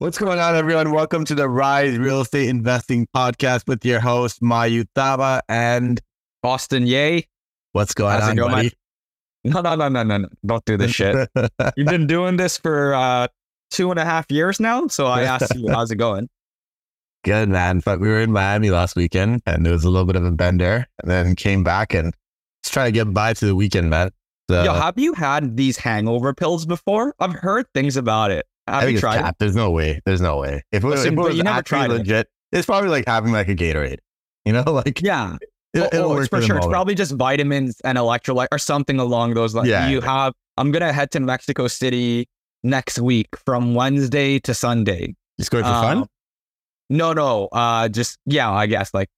What's going on, everyone? Welcome to the Rise Real Estate Investing Podcast with your host, Mayu Thaba and Austin Yay. What's going How's on, going, buddy? No, no, no, no, no, no. Don't do this shit. You've been doing this for uh, two and a half years now. So I asked you, how's it going? Good, man. But we were in Miami last weekend and it was a little bit of a bender and then came back and just trying to get by to the weekend, man. So, Yo, have you had these hangover pills before? I've heard things about it. Have I think you tried cap. There's no way. There's no way. If, Listen, if it was you never tried legit, it. it's probably like having like a Gatorade. You know, like yeah. It, oh, oh, it's for, sure. It's probably just vitamins and electrolyte or something along those lines. Yeah. You have. I'm gonna head to Mexico City next week from Wednesday to Sunday. Just going for um, fun? No, no. Uh, just yeah. I guess like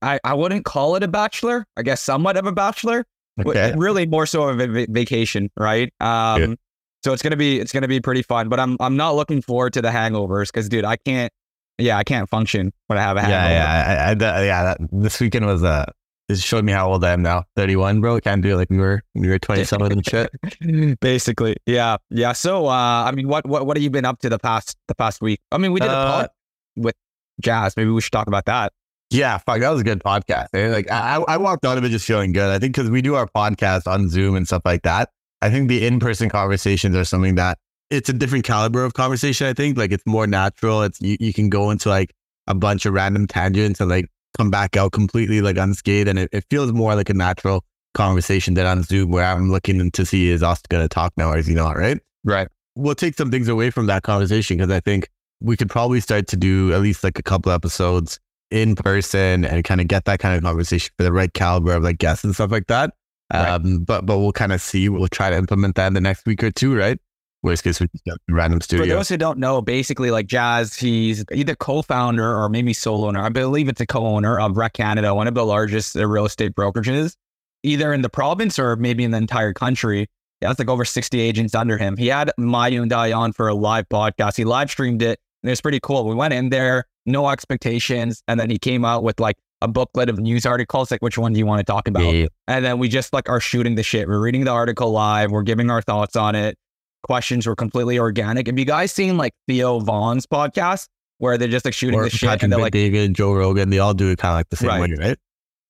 I I wouldn't call it a bachelor. I guess somewhat of a bachelor. Okay. Really more so of a v- vacation, right? Um. So it's gonna be it's gonna be pretty fun. But I'm I'm not looking forward to the hangovers because dude, I can't. Yeah, I can't function when I have a hangover. Yeah, yeah, I, I, yeah. That, this weekend was uh, it showed me how old I am now. 31, bro. Can't do it like we were we were 20 something and shit. Basically, yeah, yeah. So, uh, I mean, what what what have you been up to the past the past week? I mean, we did a uh, pod with Jazz. Maybe we should talk about that. Yeah, fuck, that was a good podcast. Eh? Like, I I walked out of it just feeling good. I think because we do our podcast on Zoom and stuff like that. I think the in person conversations are something that it's a different caliber of conversation. I think like it's more natural. It's you, you can go into like a bunch of random tangents and like come back out completely like unscathed, and it, it feels more like a natural conversation than on Zoom where I'm looking to see is Austin going to talk now or is he not? Right. Right. We'll take some things away from that conversation because I think we could probably start to do at least like a couple episodes in person and kind of get that kind of conversation for the right caliber of like guests and stuff like that. Right. Um, but but we'll kind of see. We'll try to implement that in the next week or two, right? Worst case, we just get random studio. For those who don't know, basically, like Jazz, he's either co-founder or maybe sole owner. I believe it's a co-owner of Rec Canada, one of the largest real estate brokerages, either in the province or maybe in the entire country. That's like over 60 agents under him. He had Mayu and I on for a live podcast. He live streamed it, and it was pretty cool. We went in there, no expectations, and then he came out with like a booklet of news articles, like which one do you want to talk about? Yeah. And then we just like are shooting the shit. We're reading the article live. We're giving our thoughts on it. Questions were completely organic. Have you guys seen like Theo Von's podcast where they're just like shooting or the shit Patrick and they're like David, Joe Rogan, they all do it kind of like the same right. way, right?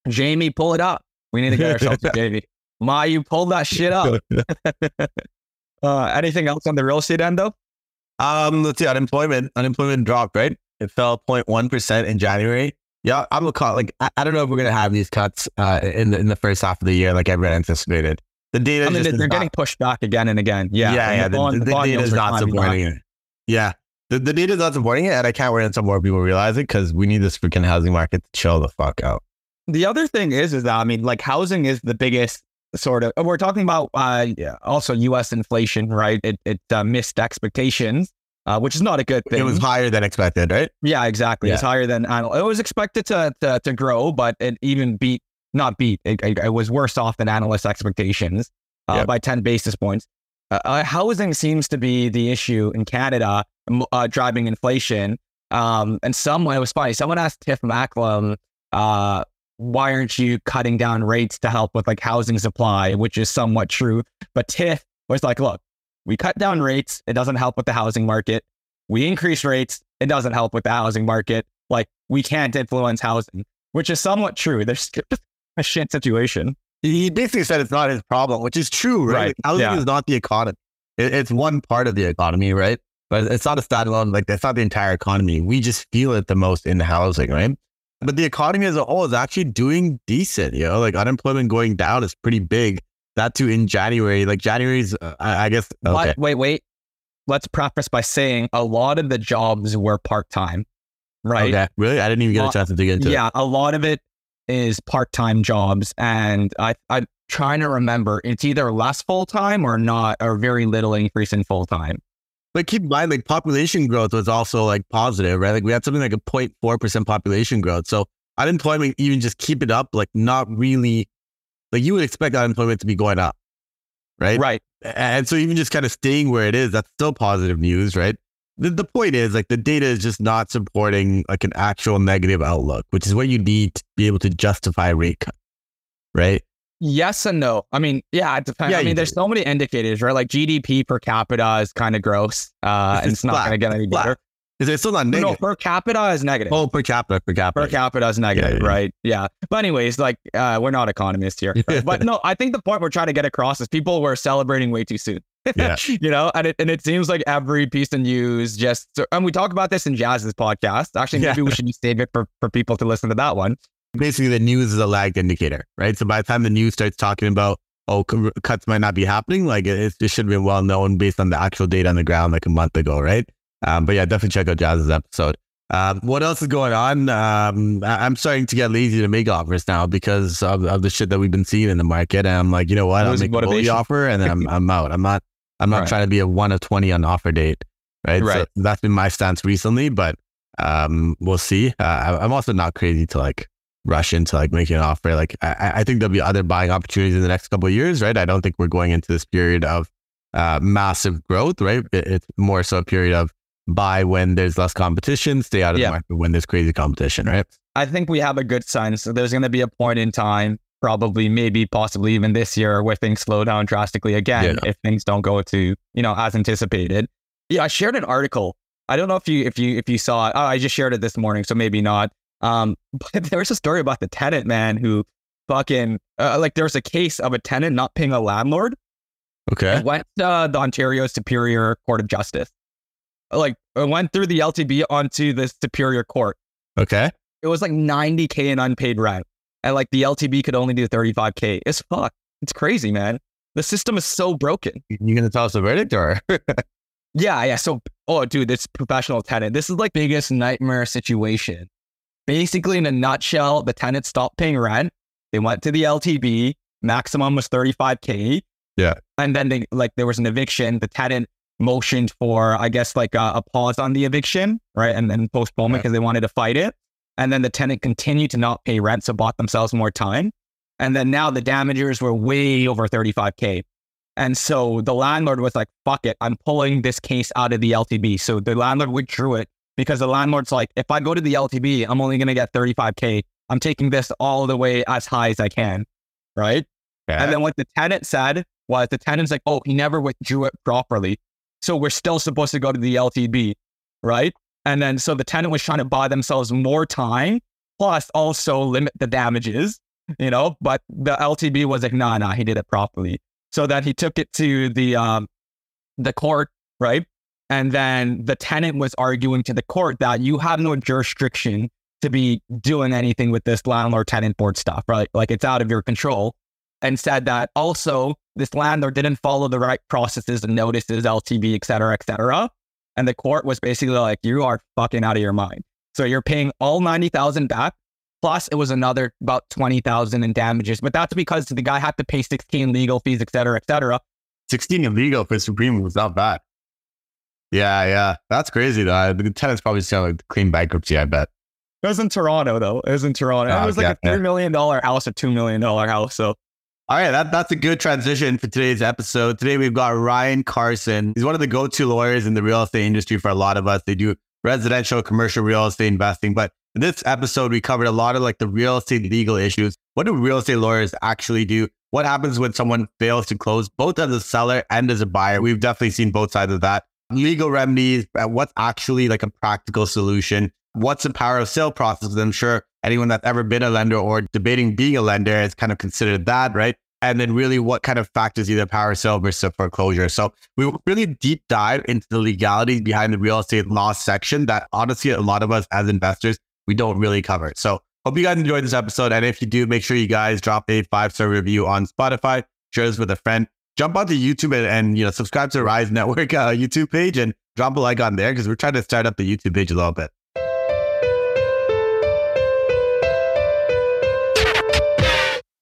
Jamie, pull it up. We need to get ourselves to Jamie. Ma, you pulled that shit up. uh, anything else on the real estate end though? Um, let's see. Unemployment. Unemployment dropped, right? It fell 0.1 percent in January. Yeah, I'm a call. Like, I, I, don't know if we're gonna have these cuts uh, in the in the first half of the year, like everyone anticipated. The data, I mean, they're, getting not, pushed back again and again. Yeah, yeah, yeah. The, the, the, the data is not supporting it. Yeah, the, the data is not supporting it, and I can't wait until more people realize it because we need this freaking housing market to chill the fuck out. The other thing is, is that I mean, like, housing is the biggest sort of. We're talking about uh, also U.S. inflation, right? It it uh, missed expectations uh, which is not a good thing. It was higher than expected, right? Yeah, exactly. Yeah. It's higher than it was expected to, to, to grow, but it even beat not beat. It, it, it was worse off than analyst expectations uh, yep. by ten basis points. Uh, uh, housing seems to be the issue in Canada, uh, driving inflation. Um, and someone it was funny. Someone asked Tiff Macklem, uh, "Why aren't you cutting down rates to help with like housing supply?" Which is somewhat true. But Tiff was like, "Look, we cut down rates. It doesn't help with the housing market. We increase rates. It doesn't help with the housing market. Like we can't influence housing, which is somewhat true. There's a shit situation. He basically said it's not his problem, which is true, right? right. Housing yeah. is not the economy. It, it's one part of the economy, right? But it's not a standalone, like that's not the entire economy. We just feel it the most in housing, right? But the economy as a whole is actually doing decent, you know, like unemployment going down is pretty big that too in January. Like January's, uh, I, I, guess. Okay. What? Wait, wait. Let's preface by saying a lot of the jobs were part time, right? Okay. Really? I didn't even get a chance to dig into yeah, it. Yeah, a lot of it is part time jobs, and I I'm trying to remember. It's either less full time or not, or very little increase in full time. But keep in mind, like population growth was also like positive, right? Like we had something like a 0.4% population growth. So unemployment even just keep it up, like not really, like you would expect unemployment to be going up, right? Right. And so even just kind of staying where it is, that's still positive news, right? The, the point is like the data is just not supporting like an actual negative outlook, which is what you need to be able to justify rate cut, right? Yes and no. I mean, yeah, it depends. Yeah, I mean, there's do. so many indicators, right? Like GDP per capita is kind of gross, uh, and It's it's not going to get any better. Is it still not No, per capita is negative. oh, per capita, per capita. per capita is negative, yeah, yeah. right? Yeah. But anyways, like uh, we're not economists here. but no, I think the point we're trying to get across is people were celebrating way too soon. Yeah. you know, and it and it seems like every piece of news just and we talk about this in Jazz's podcast. Actually, maybe Yeah. we should save it for, for people to listen to that one. Basically, the news is a lagged indicator, right? So by the time the news starts talking about, oh, cuts might not be happening, like it, it should have been well known based on the actual data on the ground like a month ago, right? Um, but yeah, definitely check out Jazz's episode. Um, what else is going on? Um, I- I'm starting to get lazy to make offers now because of, of the shit that we've been seeing in the market. And I'm like, you know what? I'll make a bully offer and then I'm, I'm out. I'm not, I'm not Right. trying to be a one of 20 on offer date. Right. So Right. that's been my stance recently, but um, we'll see. Uh, I'm also not crazy to like rush into like making an offer. Like I, I- I think there'll be other buying opportunities in the next couple of years, right? I don't think we're going into this period of uh, massive growth, right? It- it's more so a period of buy when there's less competition, stay out of Yeah. the market when there's crazy competition, right? I think we have a good sense. There's going to be a point in time, probably, maybe, possibly even this year, where things slow down drastically again Yeah. if things don't go to you know as anticipated. Yeah, I shared an article. I don't know if you if you if you saw it. Oh, I just shared it this morning, so maybe not. Um, but there was a story about the tenant man who fucking uh, like there was a case of a tenant not paying a landlord. Okay. It went to uh, the Ontario Superior Court of Justice. Like it went through the LTB onto the Superior Court. Okay. it was like 90k in unpaid rent and like the ltb could only do 35k it's fuck it's crazy man. The system is so broken. You to tell us the verdict or? yeah yeah so oh dude this professional tenant this is like biggest nightmare situation. Basically in a nutshell the tenant stopped paying rent they went to the ltb maximum was 35k Yeah. and then they like there was an eviction the tenant motioned for i guess like a, a pause on the eviction right and then postponement because they wanted to fight it. And then the tenant continued to not pay rent so bought themselves more time. And then now the damages were way over 35k and so the landlord was like fuck it i'm pulling this case out of the ltb so the landlord withdrew it because the landlord's like if i go to the ltb i'm only going to get 35k i'm taking this all the way as high as i can right? Yeah. and then what the tenant said was the tenant's like, oh, he never withdrew it properly. So we're still supposed to go to the LTB, right? And then so the tenant was trying to buy themselves more time, plus also limit the damages, you know, but the LTB was like, nah, nah, he did it properly. So then he took it to the um the court, right? And then the tenant was arguing to the court that you have no jurisdiction to be doing anything with this landlord tenant board stuff, right? Like it's out of your control and said that also this landlord didn't follow the right processes and notices, LTB, et cetera, et cetera. And the court was basically like, you are fucking out of your mind. So you're paying all 90,000 back. Plus it was another about 20,000 in damages. But that's because the guy had to pay 16 legal fees, et cetera, et cetera. 16 illegal for Supreme was not bad. Yeah, yeah. That's crazy though. The tenant's probably still like clean bankruptcy, I bet. It was in Toronto though. It was in Toronto. Oh, it ah, was like yeah, a $3 million house, a $2 million house. So All right, that, that's a good transition for today's episode. Today we've got Ryan Carson. He's one of the go-to lawyers in the real estate industry for a lot of us. They do residential, commercial real estate investing. But in this episode, we covered a lot of like the real estate legal issues. What do real estate lawyers actually do? What happens when someone fails to close, both as a seller and as a buyer? We've definitely seen both sides of that. Legal remedies, uh, what's actually like a practical solution? What's the power of sale process? I'm sure anyone that's ever been a lender or debating being a lender has kind of considered that, right? And then really what kind of factors either power sale versus foreclosure. So we really deep dive into the legalities behind the real estate law section that honestly a lot of us as investors, we don't really cover. So hope you guys enjoyed this episode. And if you do, make sure you guys drop a five-star review on Spotify, share this with a friend, jump onto YouTube and, and you know, subscribe to Rise Network uh, YouTube page and drop a like on there because we're trying to start up the YouTube page a little bit.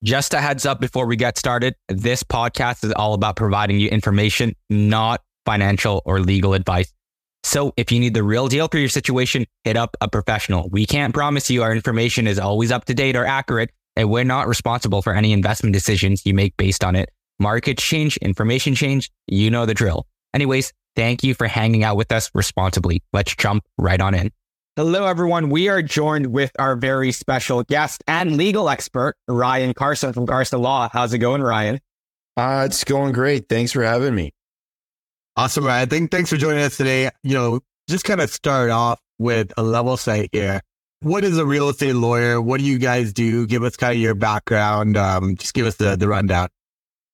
Just a heads up before we get started this podcast is all about providing you information, not financial or legal advice. So if you need the real deal for your situation, hit up a professional. We can't promise you our information is always up to date or accurate, and we're not responsible for any investment decisions you make based on it. Markets change, information change. You know the drill. Anyways, thank you for hanging out with us responsibly. Let's jump right on in. Hello, everyone. We are joined with our very special guest and legal expert, Ryan Carson from Carson Law. How's it going, Ryan? Uh, it's going great. Thanks for having me. Awesome, Ryan. Thank, thanks for joining us today. You know, just kind of start off with a level set here. What is a real estate lawyer? What do you guys do? Give us kind of your background. Um, just give us the, the rundown.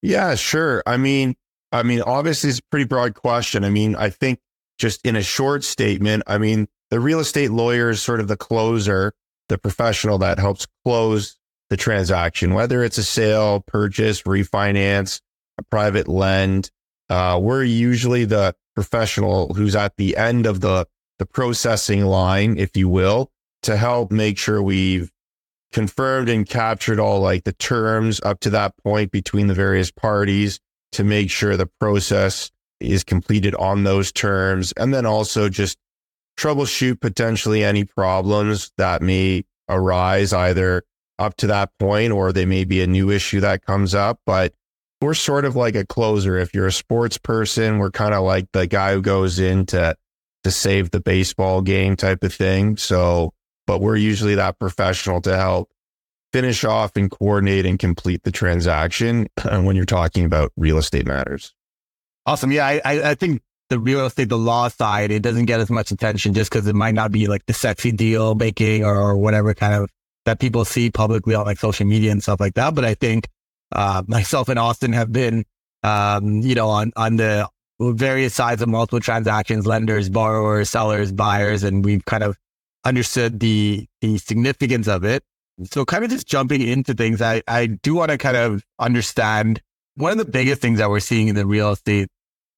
Yeah, sure. I mean, I mean, obviously it's a pretty broad question. I mean, I think just in a short statement, I mean, the real estate lawyer is sort of the closer, the professional that helps close the transaction, whether it's a sale, purchase, refinance, a private lend. Uh, we're usually the professional who's at the end of the, the processing line, if you will, to help make sure we've confirmed and captured all like the terms up to that point between the various parties to make sure the process is completed on those terms. And then also just troubleshoot potentially any problems that may arise either up to that point or they may be a new issue that comes up. But we're sort of like a closer. If you're a sports person, we're kind of like the guy who goes in to, to save the baseball game type of thing. So, but we're usually that professional to help finish off and coordinate and complete the transaction when you're talking about real estate matters. Awesome. Yeah. I, I think the real estate, the law side, it doesn't get as much attention just because it might not be like the sexy deal making or whatever kind of that people see publicly on like social media and stuff like that. But I think uh, myself and Austin have been, um, you know, on on the various sides of multiple transactions, lenders, borrowers, sellers, buyers, and we've kind of understood the the significance of it. So, kind of just jumping into things, I I do want to kind of understand one of the biggest things that we're seeing in the real estate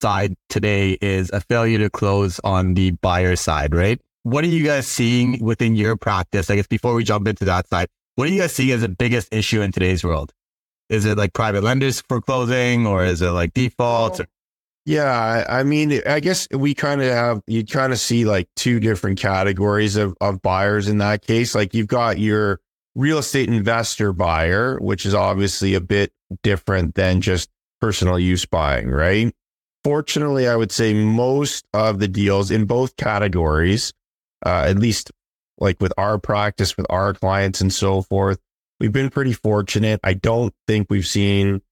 side today is a failure to close on the buyer side, right? What are you guys seeing within your practice? I guess before we jump into that side, what are you guys seeing as the biggest issue in today's world? Is it like private lenders foreclosing or is it like defaults? Or- yeah, I mean, I guess we kind of have you kind of see like two different categories of, of buyers in that case. Like you've got your real estate investor buyer, which is obviously a bit different than just personal use buying, right? Fortunately, I would say most of the deals in both categories, uh, at least like with our practice, with our clients and so forth, we've been pretty fortunate. I don't think we've seen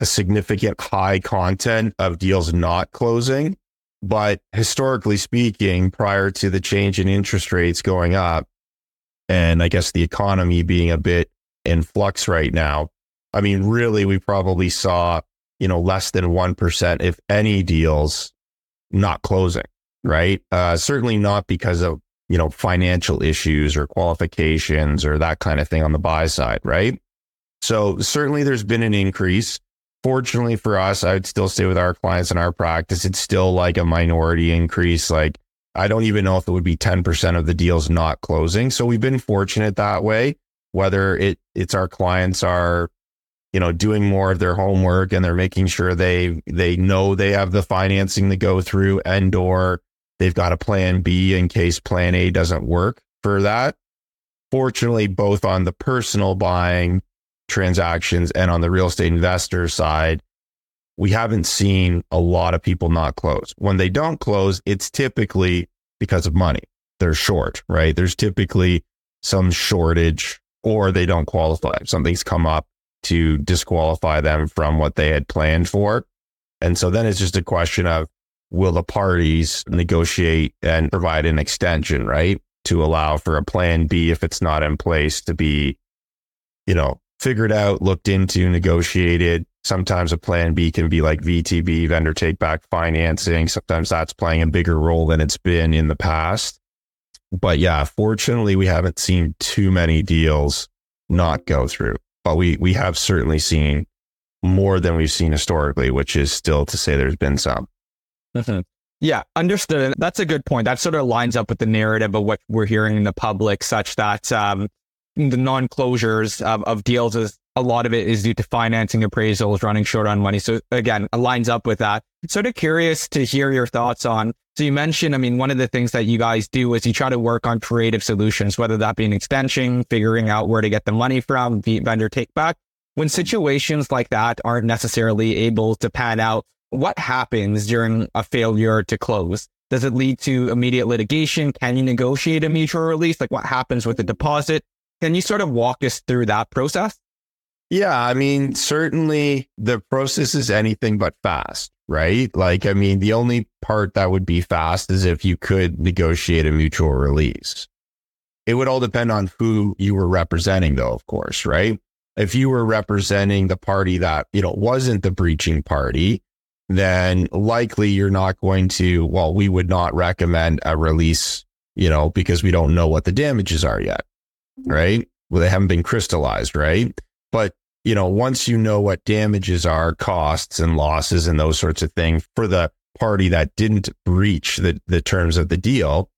a significant high content of deals not closing. But historically speaking, prior to the change in interest rates going up, and I guess the economy being a bit in flux right now, I mean, really, we probably saw you know, less than 1%, if any deals not closing, right? Uh, certainly not because of, you know, financial issues or qualifications or that kind of thing on the buy side, right? So certainly there's been an increase. Fortunately for us, I would still stay with our clients in our practice. It's still like a minority increase. Like I don't even know if it would be 10% of the deals not closing. So we've been fortunate that way, whether it, it's our clients are you know, doing more of their homework and they're making sure they they know they have the financing to go through and or they've got a plan B in case plan A doesn't work for that. Fortunately, both on the personal buying transactions and on the real estate investor side, we haven't seen a lot of people not close. When they don't close, it's typically because of money. They're short, right? There's typically some shortage or they don't qualify. Something's come up to disqualify them from what they had planned for. And so then it's just a question of will the parties negotiate and provide an extension, right? To allow for a plan B if it's not in place to be, you know, figured out, looked into, negotiated. Sometimes a plan B can be like VTB, vendor take back financing. Sometimes that's playing a bigger role than it's been in the past. But yeah, fortunately, we haven't seen too many deals not go through but we we have certainly seen more than we've seen historically, which is still to say there's been some. Yeah, understood. That's a good point. That sort of lines up with the narrative of what we're hearing in the public, such that um, the non-closures of, of deals is a lot of it is due to financing appraisals running short on money. So again, it lines up with that. Sort of curious to hear your thoughts on. So you mentioned, I mean, one of the things that you guys do is you try to work on creative solutions, whether that be an extension, figuring out where to get the money from, the vendor take back. When situations like that aren't necessarily able to pan out, what happens during a failure to close? Does it lead to immediate litigation? Can you negotiate a mutual release? Like what happens with the deposit? Can you sort of walk us through that process? Yeah, I mean, certainly the process is anything but fast, right? Like, I mean, the only part that would be fast is if you could negotiate a mutual release. It would all depend on who you were representing, though, of course, right? If you were representing the party that, you know, wasn't the breaching party, then likely you're not going to, well, we would not recommend a release, you know, because we don't know what the damages are yet, mm-hmm. right? Well, they haven't been crystallized, right? But, you know, once you know what damages are, costs and losses and those sorts of things for the party that didn't breach the, the terms of the deal,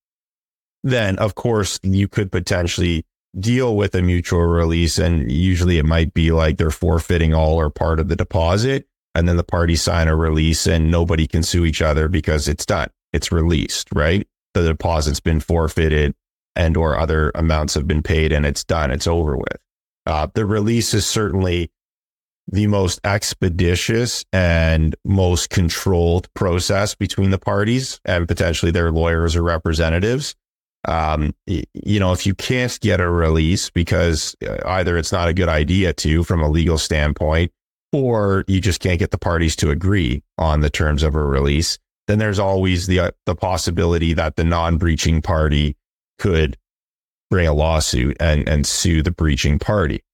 then of course you could potentially deal with a mutual release. And usually it might be like they're forfeiting all or part of the deposit and then the parties sign a release and nobody can sue each other because it's done. It's released, right? The deposit's been forfeited and or other amounts have been paid and it's done. It's over with. Uh, the release is certainly the most expeditious and most controlled process between the parties and potentially their lawyers or representatives. Um, you know, if you can't get a release because uh, either it's not a good idea to from a legal standpoint, or you just can't get the parties to agree on the terms of a release, then there's always the uh, the possibility that the non-breaching party could bring a lawsuit and and sue the breaching party,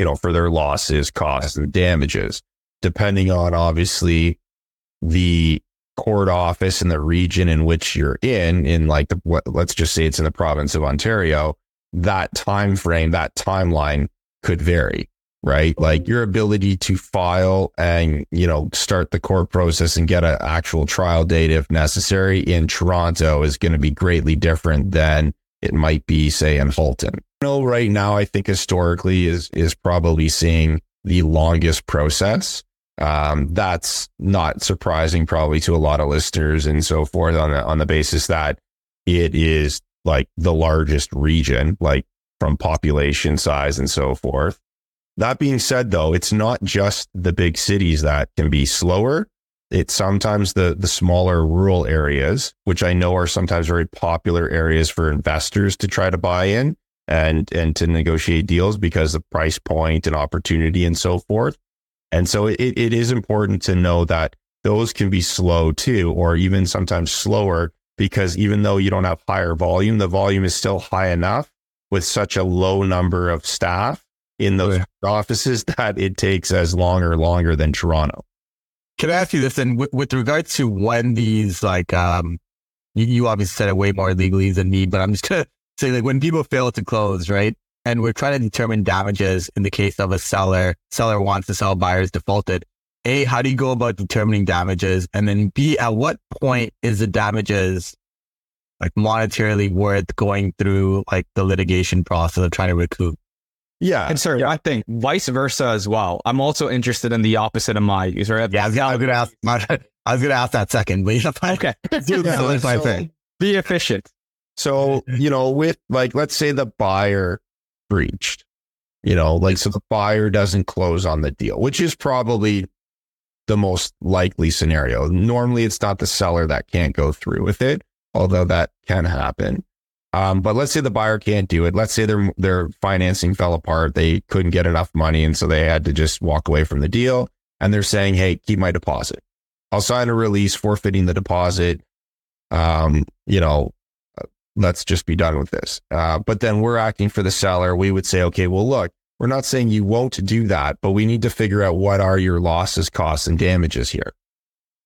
you know, for their losses, costs, and damages, depending on obviously the court office in the region in which you're in. In like the what, let's just say it's in the province of Ontario, that time frame, that timeline could vary right? Mm-hmm. Like your ability to file and, you know, start the court process and get an actual trial date if necessary in Toronto is going to be greatly different than it might be, say, in. You know, right now, I think historically is, is probably seeing the longest process. Um, that's not surprising probably to a lot of listeners and so forth on the, on the basis that it is like the largest region, like from population size and so forth. That being said, though, it's not just the big cities that can be slower. It's sometimes the the smaller rural areas, which I know are sometimes very popular areas for investors to try to buy in and and to negotiate deals because of price point and opportunity and so forth. And so it, it is important to know that those can be slow too, or even sometimes slower because even though you don't have higher volume, the volume is still high enough with such a low number of staff in those oh, yeah. offices that it takes as long or longer than Toronto. Can I ask you this? And with, with regards to when these, like, um, you, you obviously said it way more legally than me, but I'm just going to say, like, when people fail to close, right? And we're trying to determine damages in the case of a seller, seller wants to sell, buyers defaulted. A, how do you go about determining damages? And then B, at what point is the damages like monetarily worth going through like the litigation process of trying to recoup? Yeah. And sir, yeah. I think vice versa as well. I'm also interested in the opposite of my user. Yeah, I was, gonna ask. I was gonna ask that second, but okay. yeah, so, be efficient. So you know, with like, let's say the buyer breached. You know, like so the buyer doesn't close on the deal, which is probably the most likely scenario. Normally, it's not the seller that can't go through with it, although that can happen. Um, but let's say the buyer can't do it. Let's say their their financing fell apart. They couldn't get enough money, and so they had to just walk away from the deal. And they're saying, "Hey, keep my deposit. I'll sign a release forfeiting the deposit. Um, you know, let's just be done with this." Uh, but then we're acting for the seller. We would say, "Okay, well, look, we're not saying you won't do that, but we need to figure out what are your losses, costs, and damages here."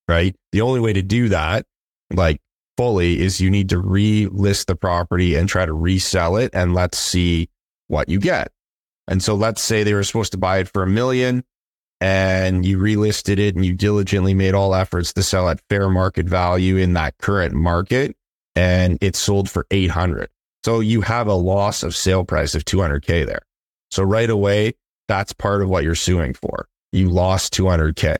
Right. The only way to do that, like fully is you need to relist the property and try to resell it and let's see what you get. And so let's say they were supposed to buy it for a million and you relisted it and you diligently made all efforts to sell at fair market value in that current market and it sold for 800. So you have a loss of sale price of 200k there. So right away, that's part of what you're suing for. You lost 200K,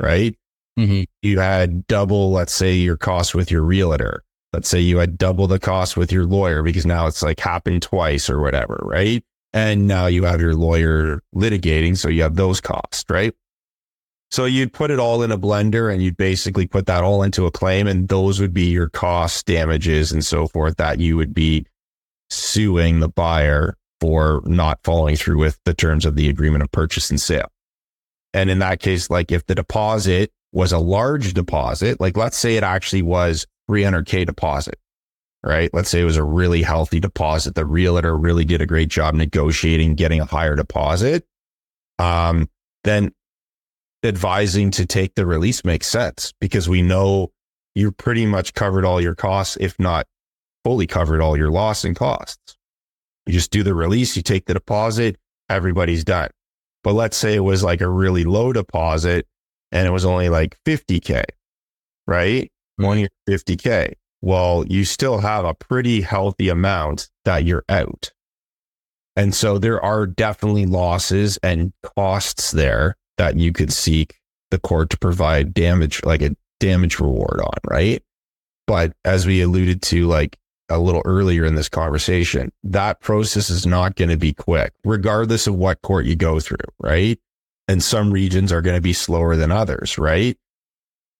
right? Mm-hmm. You had double, let's say, your cost with your realtor. Let's say you had double the cost with your lawyer because now it's like happened twice or whatever, right? And now you have your lawyer litigating. So you have those costs, right? So you'd put it all in a blender and you'd basically put that all into a claim. And those would be your costs, damages, and so forth that you would be suing the buyer for not following through with the terms of the agreement of purchase and sale. And in that case, like if the deposit was a large deposit, like let's say it actually was 300K deposit, right? Let's say it was a really healthy deposit. The realtor really did a great job negotiating, getting a higher deposit. Um, then advising to take the release makes sense because we know you pretty much covered all your costs, if not fully covered all your loss and costs. You just do the release, you take the deposit, everybody's done. But let's say it was like a really low deposit and it was only like 50K, right? One year, 50K. Well, you still have a pretty healthy amount that you're out. And so there are definitely losses and costs there that you could seek the court to provide damage, like a damage reward on, right? But as we alluded to, like a little earlier in this conversation, that process is not going to be quick, regardless of what court you go through, right? And some regions are going to be slower than others, right?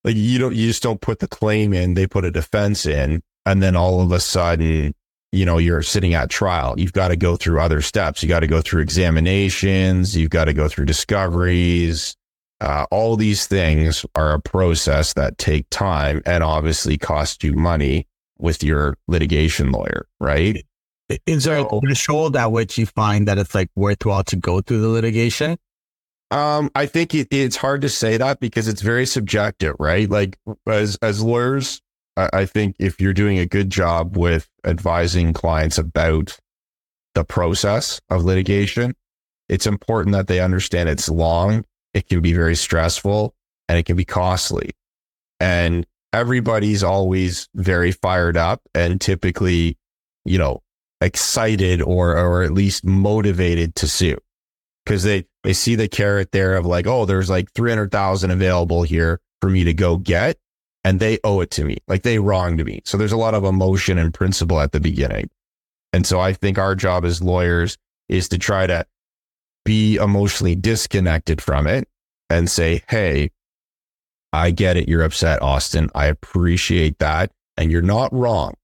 Like you don't, you just don't put the claim in, they put a defense in, and then all of a sudden, you know, you're sitting at trial. You've got to go through other steps. You got to go through examinations. You've got to go through discoveries. Uh, all these things are a process that take time and obviously cost you money with your litigation lawyer, right? Is there a threshold at which you find that it's like worthwhile to go through the litigation? Um, I think it, it's hard to say that because it's very subjective, right? Like as as lawyers, I, I think if you're doing a good job with advising clients about the process of litigation, it's important that they understand it's long, it can be very stressful, and it can be costly. And everybody's always very fired up and typically, you know, excited or or at least motivated to sue because they they see the carrot there of like, oh, there's like three hundred thousand available here for me to go get, and they owe it to me, like they wronged me. So there's a lot of emotion and principle at the beginning, and so I think our job as lawyers is to try to be emotionally disconnected from it and say, hey, I get it. You're upset, Austin. I appreciate that. And you're not wrong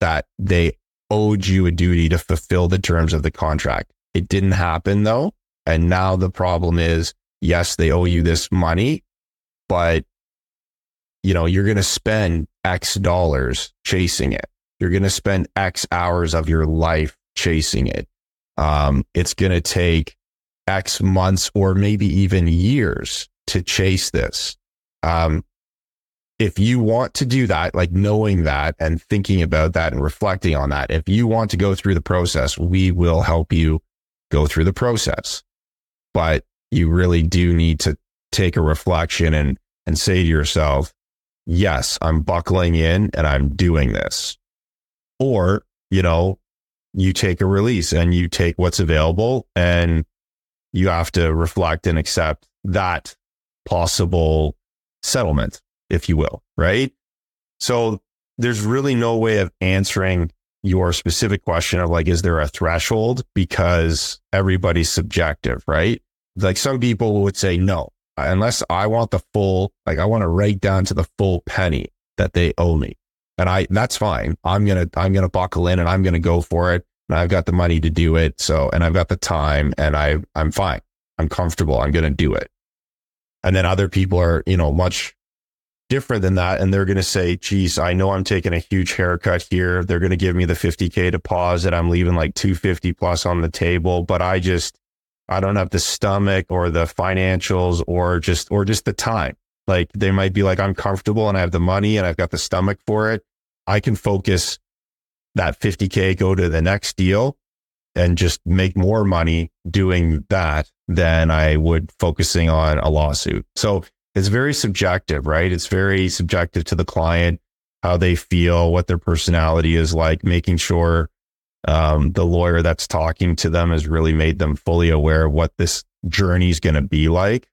that they owed you a duty to fulfill the terms of the contract. It didn't happen though. And now the problem is, yes, they owe you this money, but you know, you're going to spend X dollars chasing it. You're going to spend X hours of your life chasing it. Um, it's going to take X months or maybe even years to chase this. Um, if you want to do that, like knowing that and thinking about that and reflecting on that, if you want to go through the process, we will help you go through the process. But you really do need to take a reflection and, and say to yourself, yes, I'm buckling in and I'm doing this. Or, you know, you take a release and you take what's available and you have to reflect and accept that possible settlement, if you will, right? So there's really no way of answering your specific question of like, is there a threshold? Because everybody's subjective, right? Like some people would say no, unless I want the full, like I want to write down to the full penny that they owe me. And I, that's fine. I'm going to, I'm going to buckle in and I'm going to go for it. And I've got the money to do it. So, and I've got the time and I, I'm fine. I'm comfortable. I'm going to do it. And then other people are, you know, much different than that. And they're going to say, geez, I know I'm taking a huge haircut here. They're going to give me the 50K deposit. I'm leaving like 250 plus on the table, but I just, I don't have the stomach or the financials or just, or just the time. Like they might be like, I'm comfortable and I have the money and I've got the stomach for it. I can focus that 50K, go to the next deal and just make more money doing that than I would focusing on a lawsuit. So it's very subjective, right? It's very subjective to the client, how they feel, what their personality is like, making sure Um, the lawyer that's talking to them has really made them fully aware of what this journey is going to be like.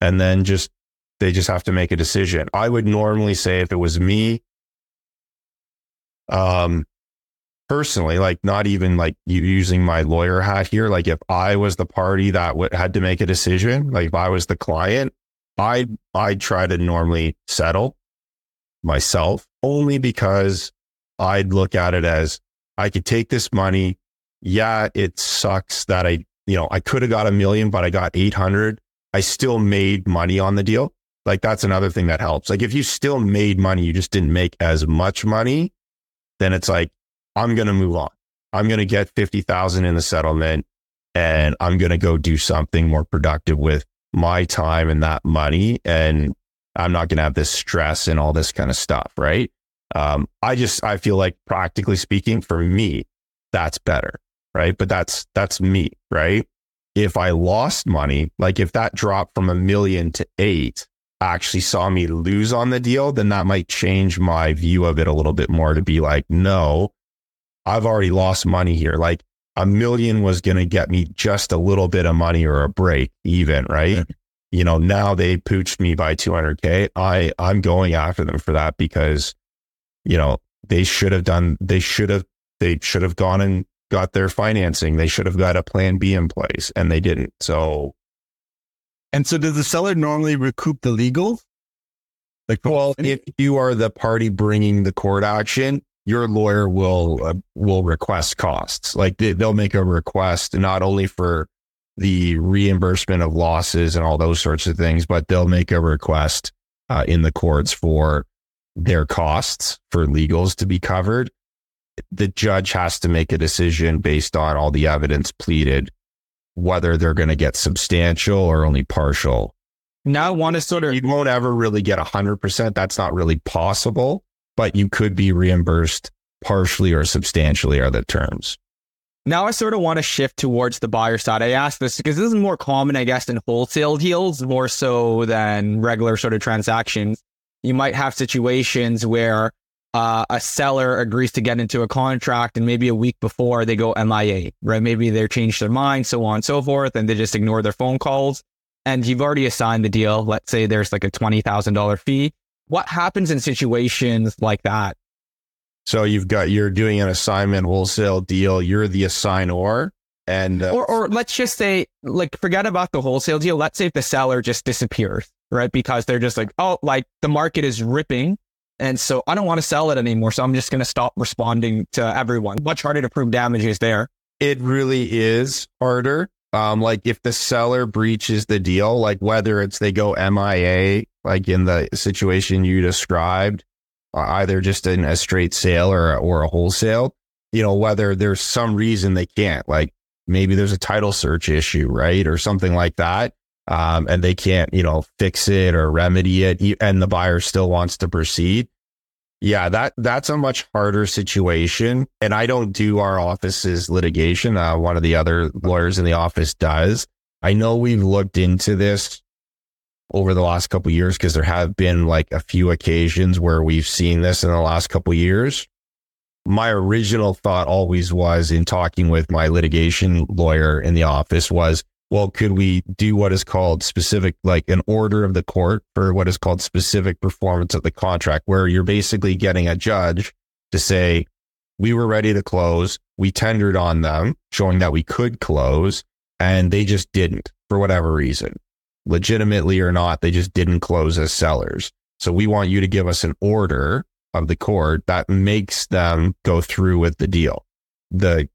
And then just, they just have to make a decision. I would normally say if it was me, um, personally, like not even like using my lawyer hat here, like if I was the party that w- had to make a decision, like if I was the client, I I'd try to normally settle myself only because I'd look at it as I could take this money. Yeah, it sucks that I, you know, I could have got a million, but I got 800. I still made money on the deal. Like that's another thing that helps. Like if you still made money, you just didn't make as much money, then it's like, I'm going to move on. I'm going to get 50,000 in the settlement and I'm going to go do something more productive with my time and that money. And I'm not going to have this stress and all this kind of stuff. Right. Um, I just, I feel like practically speaking for me, that's better. Right. But that's, that's me. Right. If I lost money, like if that dropped from a million to eight, actually saw me lose on the deal, then that might change my view of it a little bit more to be like, no, I've already lost money here. Like a million was going to get me just a little bit of money or a break even, right? You know, now they pooched me by 200k. I I'm going after them for that because you know, they should have done they should have they should have gone and got their financing. They should have got a plan B in place and they didn't. So and so does the seller normally recoup the legal? Like, well, if you are the party bringing the court action, your lawyer will uh, will request costs. Like they, they'll make a request not only for the reimbursement of losses and all those sorts of things, but they'll make a request uh, in the courts for their costs for legals to be covered. The judge has to make a decision based on all the evidence pleaded, whether they're going to get substantial or only partial. Now, I want to sort of. You won't ever really get 100%. That's not really possible but you could be reimbursed partially or substantially are the terms. Now I sort of want to shift towards the buyer side. I ask this because this is more common, I guess, in wholesale deals more so than regular sort of transactions. You might have situations where uh, a seller agrees to get into a contract and maybe a week before they go MIA, right? Maybe they change their mind, so on and so forth, and they just ignore their phone calls. And you've already assigned the deal. Let's say there's like a $20,000 fee what happens in situations like that? So you've got you're doing an assignment wholesale deal. You're the assignor, and uh, or or let's just say like forget about the wholesale deal. Let's say if the seller just disappears, right? Because they're just like, oh, like the market is ripping, and so I don't want to sell it anymore. So I'm just going to stop responding to everyone. Much harder to prove damages there. It really is harder. Um, like if the seller breaches the deal, like whether it's they go MIA like in the situation you described, uh, either just in a straight sale or, or a wholesale, you know, whether there's some reason they can't, like maybe there's a title search issue, right? Or something like that. Um, and they can't, you know, fix it or remedy it. And the buyer still wants to proceed. Yeah, that that's a much harder situation. And I don't do our office's litigation. Uh, one of the other lawyers in the office does. I know we've looked into this over the last couple years because there have been like a few occasions where we've seen this in the last couple years. My original thought always was in talking with my litigation lawyer in the office was, well, could we do what is called specific, like an order of the court for what is called specific performance of the contract, where you're basically getting a judge to say, we were ready to close. We tendered on them, showing that we could close, and they just didn't for whatever reason legitimately or not, they just didn't close as sellers. So we want you to give us an order of the court that makes them go through with the deal. The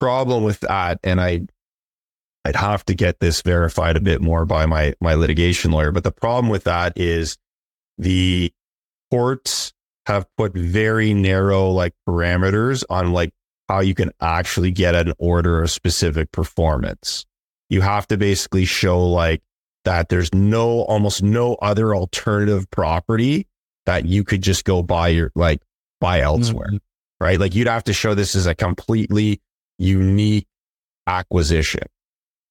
problem with that, and I, I'd have to get this verified a bit more by my, my litigation lawyer, but the problem with that is the courts have put very narrow like parameters on like how you can actually get an order of specific performance. You have to basically show like that there's no almost no other alternative property that you could just go buy your like buy elsewhere. Mm-hmm. Right. Like you'd have to show this is a completely unique acquisition.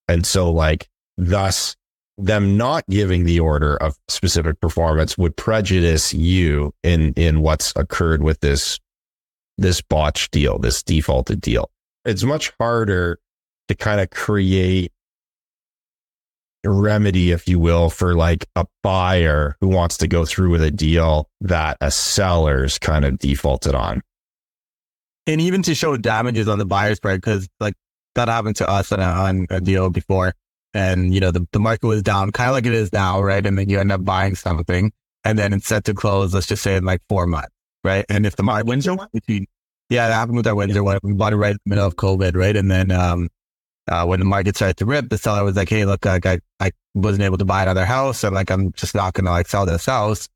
And so like thus them not giving the order of specific performance would prejudice you in in what's occurred with this this botch deal, this defaulted deal. it's much harder to kind of create remedy, if you will, for like a buyer who wants to go through with a deal that a seller's kind of defaulted on. And even to show damages on the buyer's part, because like that happened to us on a, on a deal before. And, you know, the, the market was down kind of like it is now, right? And then you end up buying something and then it's set to close, let's just say in like four months, right? And if the market, Windsor one? Yeah, that happened with our Windsor one. We bought it right in the middle of COVID, right? And then, um, uh, when the market started to rip, the seller was like, Hey, look, like, I, I wasn't able to buy another house. And like, I'm just not going to like sell this house.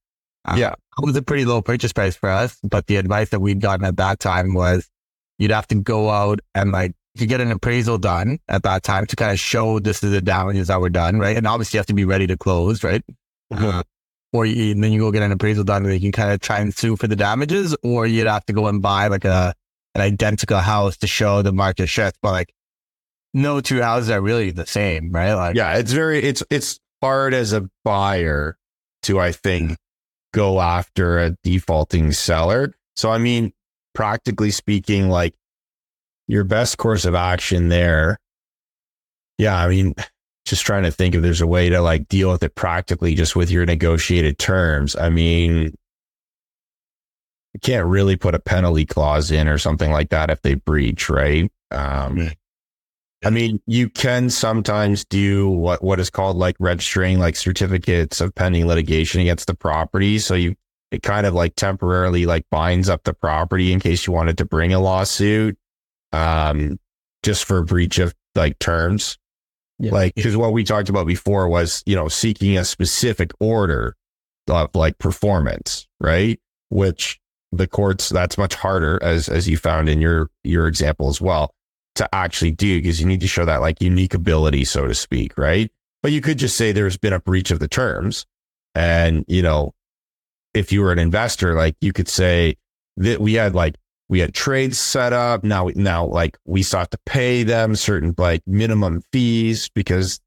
Uh, yeah. It was a pretty low purchase price for us. But the advice that we'd gotten at that time was you'd have to go out and like you get an appraisal done at that time to kind of show this is the damages that were done, right? And obviously you have to be ready to close, right? Mm-hmm. Uh, or you, and then you go get an appraisal done and you can kind of try and sue for the damages, or you'd have to go and buy like a an identical house to show the market shift. But like no two houses are really the same, right? Like yeah, it's very it's it's hard as a buyer to I think go after a defaulting seller. So I mean, practically speaking, like your best course of action there. Yeah, I mean, just trying to think if there's a way to like deal with it practically just with your negotiated terms. I mean, you can't really put a penalty clause in or something like that if they breach, right? Um, I mean, you can sometimes do what, what is called like registering like certificates of pending litigation against the property. So you, it kind of like temporarily like binds up the property in case you wanted to bring a lawsuit um, just for breach of like terms. Yeah. Like, because what we talked about before was, you know, seeking a specific order of like performance, right? Which the courts, that's much harder as, as you found in your, your example as well to actually do because you need to show that like unique ability, so to speak, right? But you could just say there's been a breach of the terms. And, you know, if you were an investor, like you could say that we had like we had trades set up. Now, now like we sought to pay them certain like minimum fees because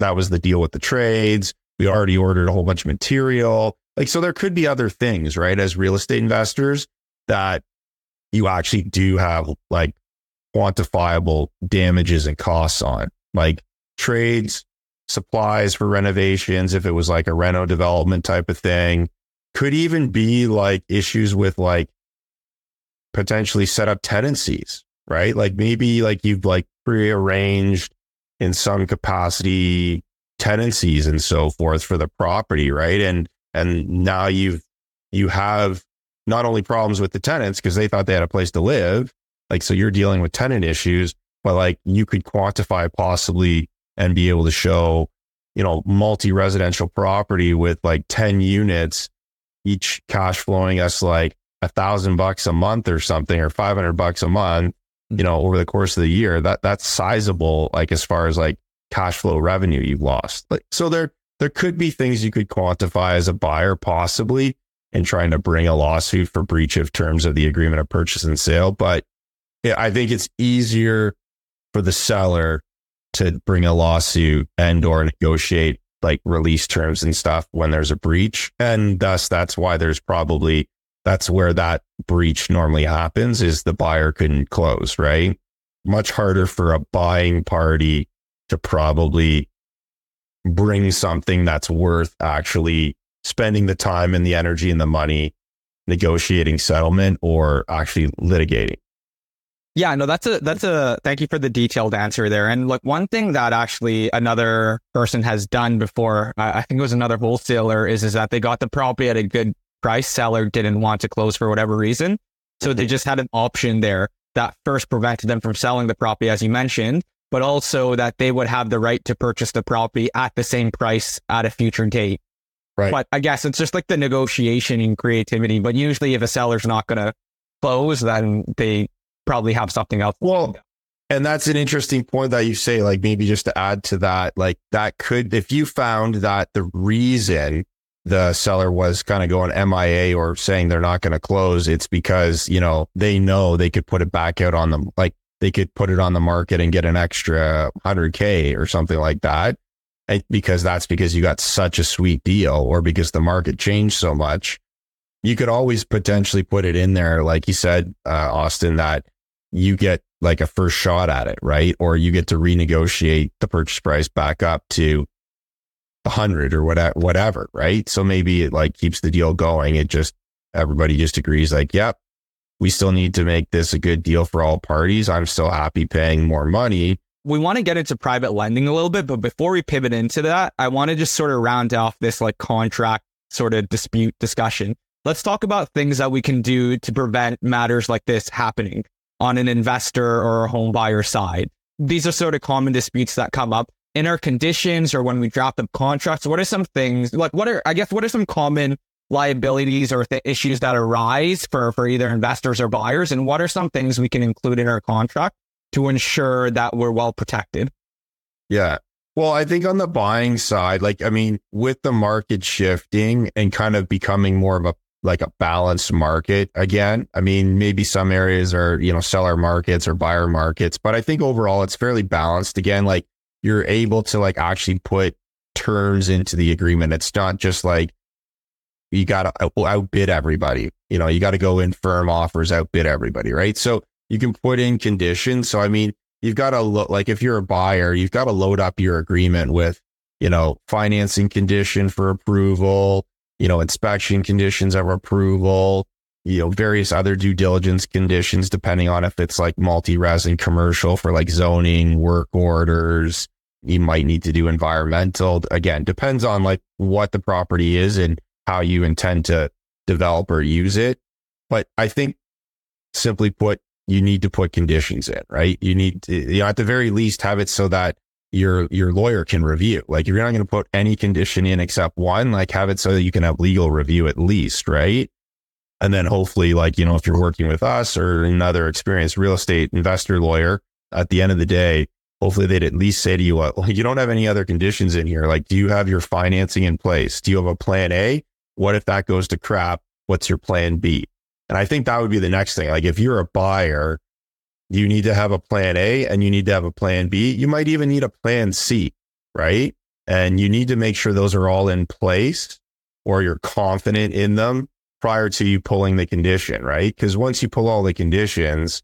that was the deal with the trades. We already ordered a whole bunch of material. Like, so there could be other things, right? As real estate investors that you actually do have like quantifiable damages and costs on like trades, supplies for renovations. If it was like a reno development type of thing, could even be like issues with like potentially set up tenancies, right? Like maybe like you've like prearranged in some capacity tenancies and so forth for the property, right? And and now you've you have not only problems with the tenants because they thought they had a place to live, like so you're dealing with tenant issues, but like you could quantify possibly and be able to show, you know, multi-residential property with like 10 units, each cash flowing us like a thousand bucks a month or something, or 500 bucks a month, you know, over the course of the year, that that's sizable, like as far as like cash flow revenue you've lost. Like, so there, there could be things you could quantify as a buyer possibly in trying to bring a lawsuit for breach of terms of the agreement of purchase and sale. But I think it's easier for the seller to bring a lawsuit and or negotiate like release terms and stuff when there's a breach. And thus that's why there's probably that's where that breach normally happens is the buyer couldn't close, right? Much harder for a buying party to probably bring something that's worth actually spending the time and the energy and the money negotiating settlement or actually litigating. Yeah, no, that's a that's a thank you for the detailed answer there. And look, one thing that actually another person has done before, I think it was another wholesaler, is is that they got the property at a good price seller didn't want to close for whatever reason. So they just had an option there that first prevented them from selling the property, as you mentioned, but also that they would have the right to purchase the property at the same price at a future date. Right. But I guess it's just like the negotiation and creativity. But usually if a seller's not going to close, then they probably have something else. Well, and that's an interesting point that you say, like maybe just to add to that, like that could, if you found that the reason the seller was kind of going MIA or saying they're not going to close, it's because, you know, they know they could put it back out on them. Like they could put it on the market and get an extra 100K or something like that. Because that's because you got such a sweet deal or because the market changed so much. You could always potentially put it in there, like you said, uh, Austin, that you get like a first shot at it, right? Or you get to renegotiate the purchase price back up to a hundred or whatever, whatever, right? So maybe it like keeps the deal going. It just, everybody just agrees like, yep, we still need to make this a good deal for all parties. I'm still happy paying more money. We want to get into private lending a little bit, but before we pivot into that, I want to just sort of round off this like contract sort of dispute discussion. Let's talk about things that we can do to prevent matters like this happening on an investor or a home buyer side. These are sort of common disputes that come up in our conditions or when we draft up contracts. What are some things like what are, I guess, what are some common liabilities or th- issues that arise for, for either investors or buyers? And what are some things we can include in our contract to ensure that we're well protected? Yeah. Well, I think on the buying side, like, I mean, with the market shifting and kind of becoming more of a like a balanced market again. I mean, maybe some areas are, you know, seller markets or buyer markets, but I think overall it's fairly balanced. Again, like you're able to like actually put terms into the agreement. It's not just like you got to outbid everybody. You know, you got to go in firm offers, outbid everybody, right? So you can put in conditions. So, I mean, you've got to look like if you're a buyer, you've got to load up your agreement with, you know, financing condition for approval, you know, inspection conditions of approval, you know, various other due diligence conditions, depending on if it's like multi-res and commercial for like zoning, work orders. You might need to do environmental. Again, depends on like what the property is and how you intend to develop or use it. But I think simply put, you need to put conditions in, right? You need to, you know, at the very least have it so that your your lawyer can review. Like if you're not going to put any condition in except one, like have it so that you can have legal review at least, right? And then hopefully, like, you know, if you're working with us or another experienced real estate investor lawyer, at the end of the day, hopefully they'd at least say to you, well, you don't have any other conditions in here. Like, do you have your financing in place? Do you have a plan A? What if that goes to crap? What's your plan B? And I think that would be the next thing. Like, if you're a buyer you need to have a plan A and you need to have a plan B. You might even need a plan C, right? And you need to make sure those are all in place or you're confident in them prior to you pulling the condition, right? Because once you pull all the conditions,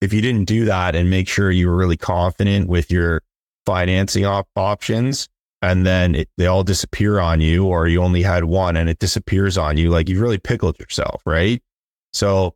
if you didn't do that and make sure you were really confident with your financing op- options, and then it, they all disappear on you, or you only had one and it disappears on you, like you've really pickled yourself, right? So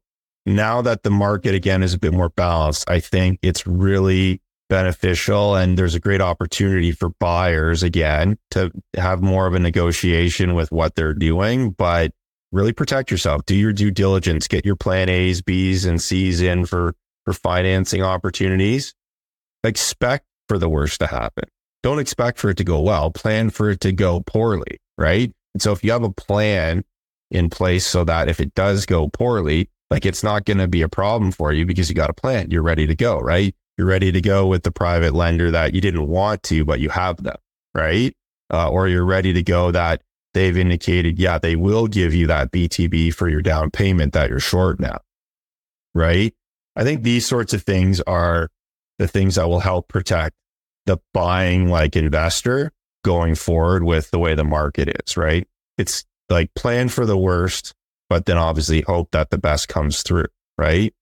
now that the market again is a bit more balanced, I think it's really beneficial and there's a great opportunity for buyers again to have more of a negotiation with what they're doing, but really protect yourself. Do your due diligence, get your plan A's, B's and C's in for, for financing opportunities. Expect for the worst to happen. Don't expect for it to go well. Plan for it to go poorly. Right. And so if you have a plan in place so that if it does go poorly, like it's not going to be a problem for you because you got a plan. You're ready to go, right? You're ready to go with the private lender that you didn't want to, but you have them, right? Uh, or you're ready to go that they've indicated, yeah, they will give you that VTB for your down payment that you're short now, right? I think these sorts of things are the things that will help protect the buying like investor going forward with the way the market is, right? It's like plan for the worst, but then obviously hope that the best comes through, right?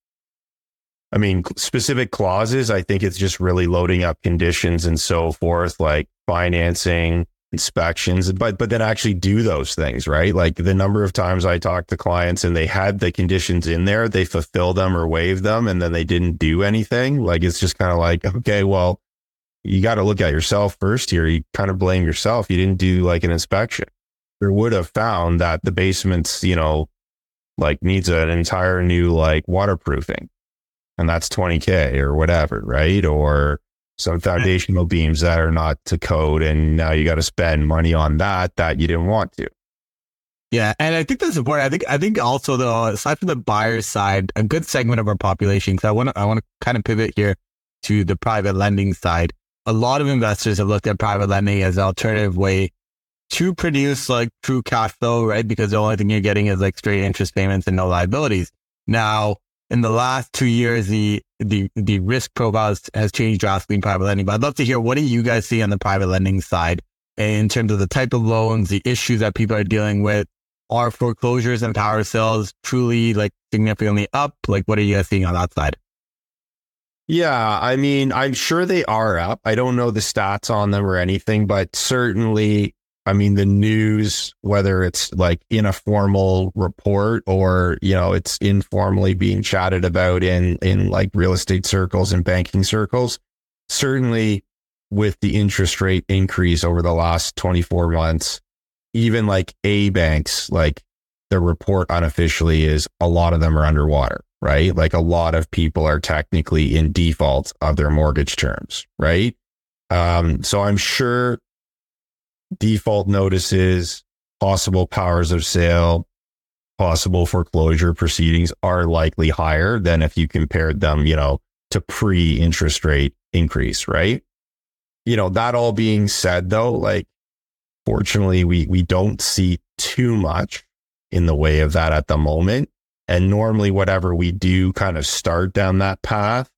I mean, specific clauses, I think it's just really loading up conditions and so forth, like financing, inspections, but but then actually do those things, right? Like the number of times I talked to clients and they had the conditions in there, they fulfill them or waive them, and then they didn't do anything. Like it's just kind of like, okay, well, you got to look at yourself first here. You kind of blame yourself. You didn't do like an inspection. Or would have found that the basement's, you know, like needs an entire new like waterproofing. And that's 20k or whatever right? Or some foundational beams that are not to code and now you got to spend money on that that you didn't want to. Yeah and i think that's important. I think i think also though aside from the buyer side a good segment of our population because i want to i want to kind of pivot here to the private lending side. A lot of investors have looked at private lending as an alternative way to produce like true cash flow, right? Because the only thing you're getting is like straight interest payments and no liabilities. Now, in the last two years, the the the risk profile has changed drastically in private lending. But I'd love to hear what do you guys see on the private lending side in terms of the type of loans, the issues that people are dealing with. Are foreclosures and power sales truly like significantly up? Like, what are you guys seeing on that side? Yeah, I mean, I'm sure they are up. I don't know the stats on them or anything, but certainly, I mean, the news, whether it's like in a formal report or, you know, it's informally being chatted about in, in like real estate circles and banking circles, certainly with the interest rate increase over the last 24 months, even like A banks, like the report unofficially is a lot of them are underwater right? Like a lot of people are technically in default of their mortgage terms, right? Um, so I'm sure default notices, possible powers of sale, possible foreclosure proceedings are likely higher than if you compared them, you know, to pre interest rate increase, right? You know, that all being said though, like fortunately we we don't see too much in the way of that at the moment. And normally, whatever we do kind of start down that path.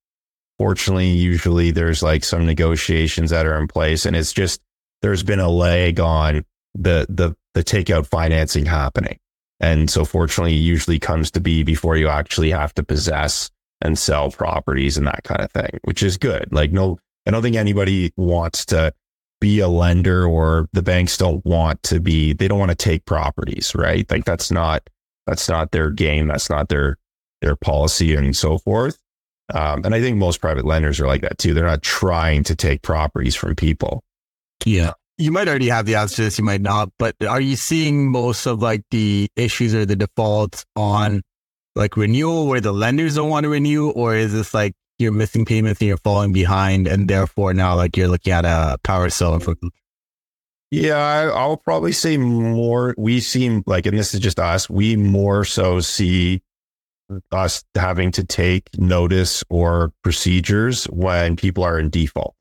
Fortunately, usually there's like some negotiations that are in place, and it's just there's been a lag on the the the takeout financing happening. And so, fortunately, it usually comes to be before you actually have to possess and sell properties and that kind of thing, which is good. Like, no, I don't think anybody wants to be a lender or the banks don't want to be, they don't want to take properties, right? Like, that's not that's not their game. That's not their their policy and so forth. Um, and I think most private lenders are like that too. They're not trying to take properties from people. Yeah. You might already have the answer to this, you might not, but are you seeing most of like the issues or the defaults on like renewal where the lenders don't want to renew? Or is this like you're missing payments and you're falling behind and therefore now like you're looking at a power sale for yeah, I, will probably say more. We seem like, and this is just us, we more so see us having to take notice or procedures when people are in default.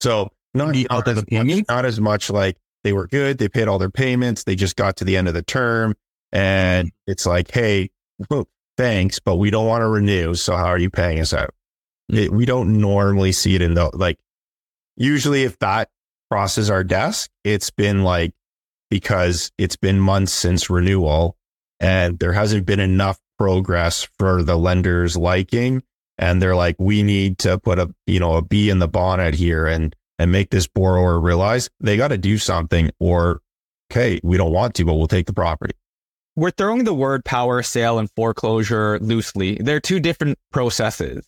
So not, not, as, much, not as much like they were good, they paid all their payments, they just got to the end of the term, and it's like, hey, thanks, but we don't want to renew. So how are you paying us out? Mm-hmm. It, we don't normally see it in the like. Usually, if that crosses our desk, it's been like because it's been months since renewal and there hasn't been enough progress for the lender's liking. And they're like, we need to put a, you know, a bee in the bonnet here and, and make this borrower realize they got to do something or, okay, we don't want to, but we'll take the property. We're throwing the word power sale and foreclosure loosely. They're two different processes.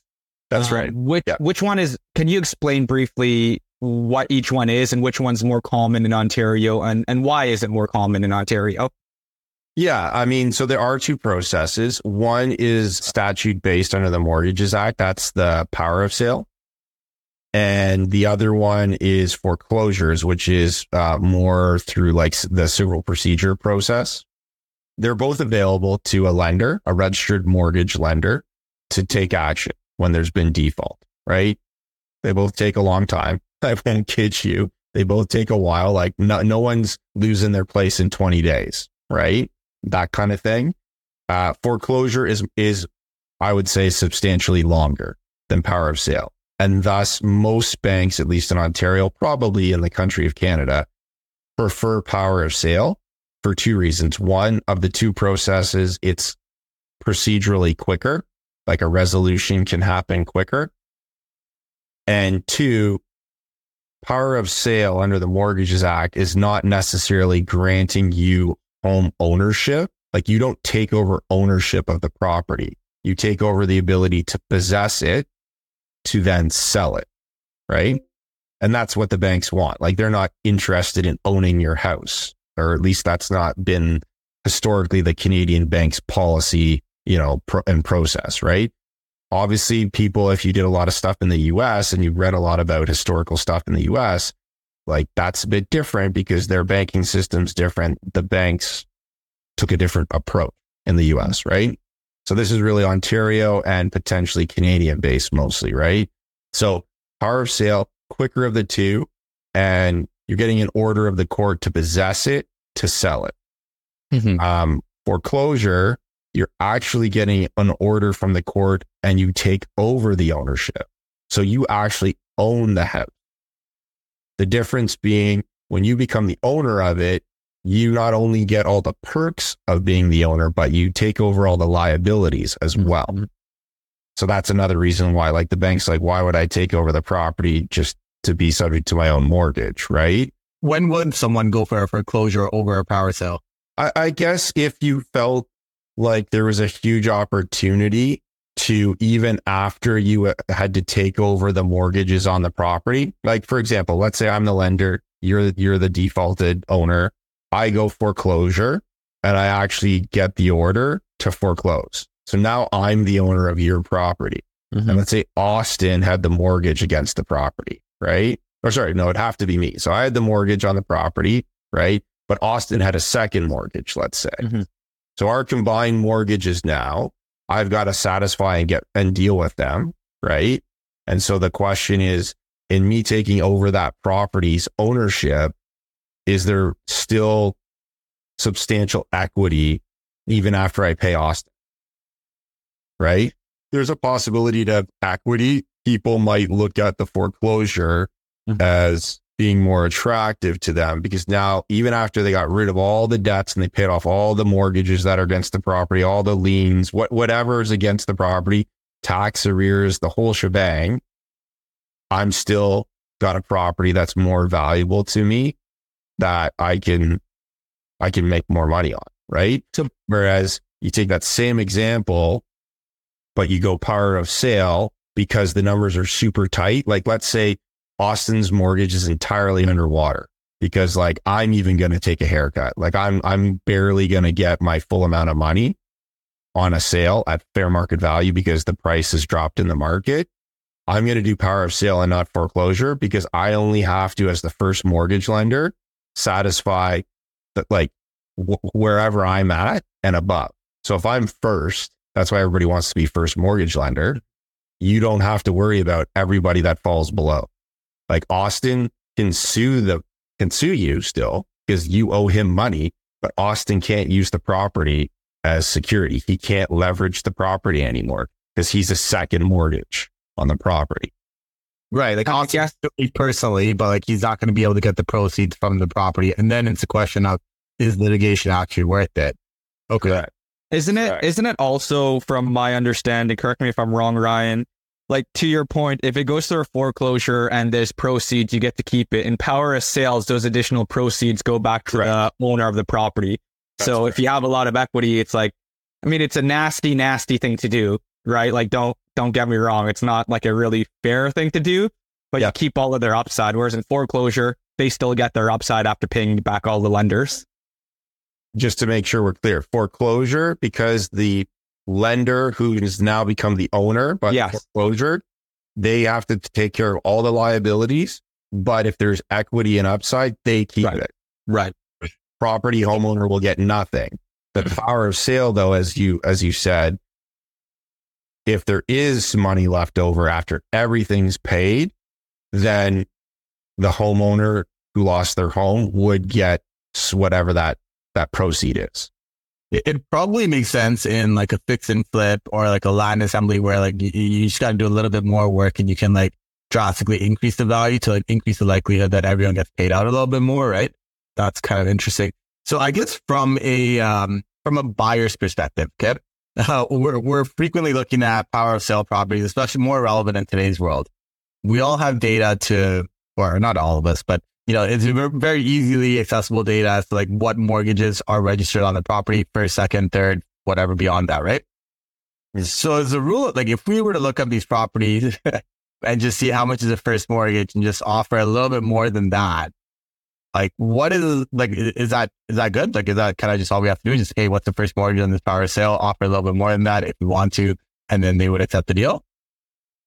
That's uh, right. Which yeah. which one is? Can you explain briefly what each one is and which one's more common in Ontario and, and why is it more common in Ontario? Yeah, I mean, so there are two processes. One is statute based under the Mortgages Act. That's the power of sale. And the other one is foreclosures, which is uh, more through like the civil procedure process. They're both available to a lender, a registered mortgage lender to take action when there's been default, right? They both take a long time. I won't kid you. They both take a while. Like no, no one's losing their place in 20 days, right? That kind of thing. Uh, foreclosure is, is, I would say substantially longer than power of sale. And thus most banks, at least in Ontario, probably in the country of Canada, prefer power of sale for two reasons. One of the two processes, it's procedurally quicker, like a resolution can happen quicker. And two, power of sale under the Mortgages Act is not necessarily granting you home ownership. Like you don't take over ownership of the property. You take over the ability to possess it to then sell it. Right. And that's what the banks want. Like they're not interested in owning your house, or at least that's not been historically the Canadian bank's policy, you know, pro- and process. Right obviously people, if you did a lot of stuff in the US and you read a lot about historical stuff in the US, like that's a bit different because their banking system's different. The banks took a different approach in the US, right? So this is really Ontario and potentially Canadian based mostly, right? So power of sale, quicker of the two, and you're getting an order of the court to possess it, to sell it. Mm-hmm. Um, foreclosure, you're actually getting an order from the court and you take over the ownership. So you actually own the house. The difference being when you become the owner of it, you not only get all the perks of being the owner, but you take over all the liabilities as mm-hmm. well. So that's another reason why, like the bank's like, why would I take over the property just to be subject to my own mortgage, right? When would someone go for a foreclosure over a power sale? I, I guess if you felt like there was a huge opportunity to even after you uh, had to take over the mortgages on the property, like for example, let's say I'm the lender, you're you're the defaulted owner, I go foreclosure, and I actually get the order to foreclose. So now I'm the owner of your property. Mm-hmm. And let's say Austin had the mortgage against the property, right? Or sorry, no, it'd have to be me. So I had the mortgage on the property, right? But Austin had a second mortgage, let's say. Mm-hmm. So our combined mortgages now, I've got to satisfy and get and deal with them, right? And so the question is, in me taking over that property's ownership, is there still substantial equity even after I pay Austin? Right? There's a possibility to have equity. People might look at the foreclosure mm-hmm. as being more attractive to them because now, even after they got rid of all the debts and they paid off all the mortgages that are against the property, all the liens, what, whatever is against the property, tax arrears, the whole shebang, I'm still got a property that's more valuable to me that I can I can make more money on, right? So whereas you take that same example, but you go power of sale because the numbers are super tight. Like let's say Austin's mortgage is entirely underwater because like I'm even going to take a haircut. Like I'm I'm barely going to get my full amount of money on a sale at fair market value because the price has dropped in the market. I'm going to do power of sale and not foreclosure because I only have to, as the first mortgage lender, satisfy like wherever I'm at and above. So if I'm first, that's why everybody wants to be first mortgage lender. You don't have to worry about everybody that falls below. Like Austin can sue the can sue you still because you owe him money, but Austin can't use the property as security. He can't leverage the property anymore because he's a second mortgage on the property. Right. Like Austin yes. personally, but like he's not going to be able to get the proceeds from the property. And then it's a question of is litigation actually worth it? Okay. Isn't it? Right. not it also from my understanding, correct me if I'm wrong, Ryan, like to your point, if it goes through a foreclosure and there's proceeds, you get to keep it. In power of sales, those additional proceeds go back to Correct. the owner of the property. That's so if you have a lot of equity, it's like, I mean, it's a nasty, nasty thing to do, right? Like, don't don't get me wrong, it's not like a really fair thing to do, but yeah. you keep all of their upside. Whereas in foreclosure, they still get their upside after paying back all the lenders. Just to make sure we're clear, foreclosure, because the lender who has now become the owner, but yes. foreclosure, they have to take care of all the liabilities. But if there's equity and upside, they keep right. it. Right. Property homeowner will get nothing. The mm-hmm. power of sale, though, as you as you said, if there is money left over after everything's paid, then the homeowner who lost their home would get whatever that that proceed is. It probably makes sense in like a fix and flip or like a land assembly where like you, you just got to do a little bit more work and you can like drastically increase the value to like increase the likelihood that everyone gets paid out a little bit more, right? That's kind of interesting. So I guess from a um, from a buyer's perspective, okay, uh, we're, we're frequently looking at power of sale properties, especially more relevant in today's world. We all have data to, or not all of us, but you know, it's very easily accessible data as to like what mortgages are registered on the property, first, second, third, whatever beyond that, right? So as a rule, like if we were to look up these properties and just see how much is a first mortgage and just offer a little bit more than that, like, what is like? Is that is that good? Like, is that kind of just all we have to do? Is just hey, what's the first mortgage on this power sale? Offer a little bit more than that if we want to, and then they would accept the deal.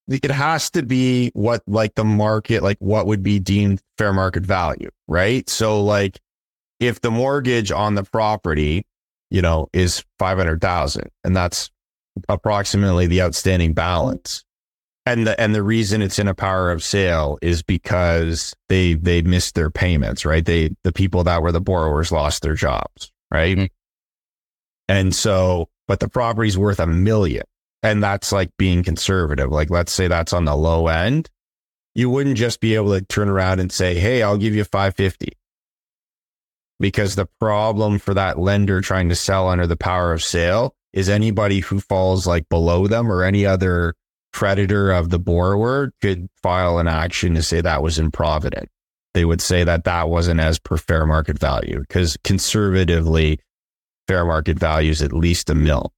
It has to be what like the market, like what would be deemed fair market value, right? So, like, if the mortgage on the property, you know, is five hundred thousand, and that's approximately the outstanding balance, and the and the reason it's in a power of sale is because they they missed their payments, right? They the people that were the borrowers lost their jobs, right? Mm-hmm. And so, but the property's worth a million, and that's like being conservative. Like, let's say that's on the low end. You wouldn't just be able to turn around and say, "Hey, I'll give you five fifty, because the problem for that lender trying to sell under the power of sale is anybody who falls like below them or any other creditor of the borrower could file an action to say that was improvident. They would say that that wasn't as per fair market value because conservatively, fair market value is at least a mill,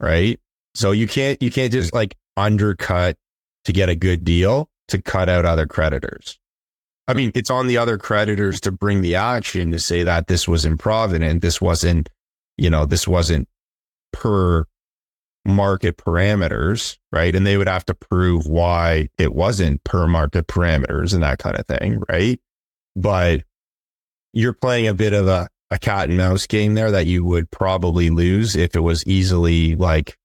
right? So you can't you can't just like undercut to get a good deal to cut out other creditors. I mean, it's on the other creditors to bring the action to say that this was improvident. This wasn't, you know, this wasn't per market parameters, right? And they would have to prove why it wasn't per market parameters and that kind of thing, right? But you're playing a bit of a, a cat and mouse game there that you would probably lose if it was easily like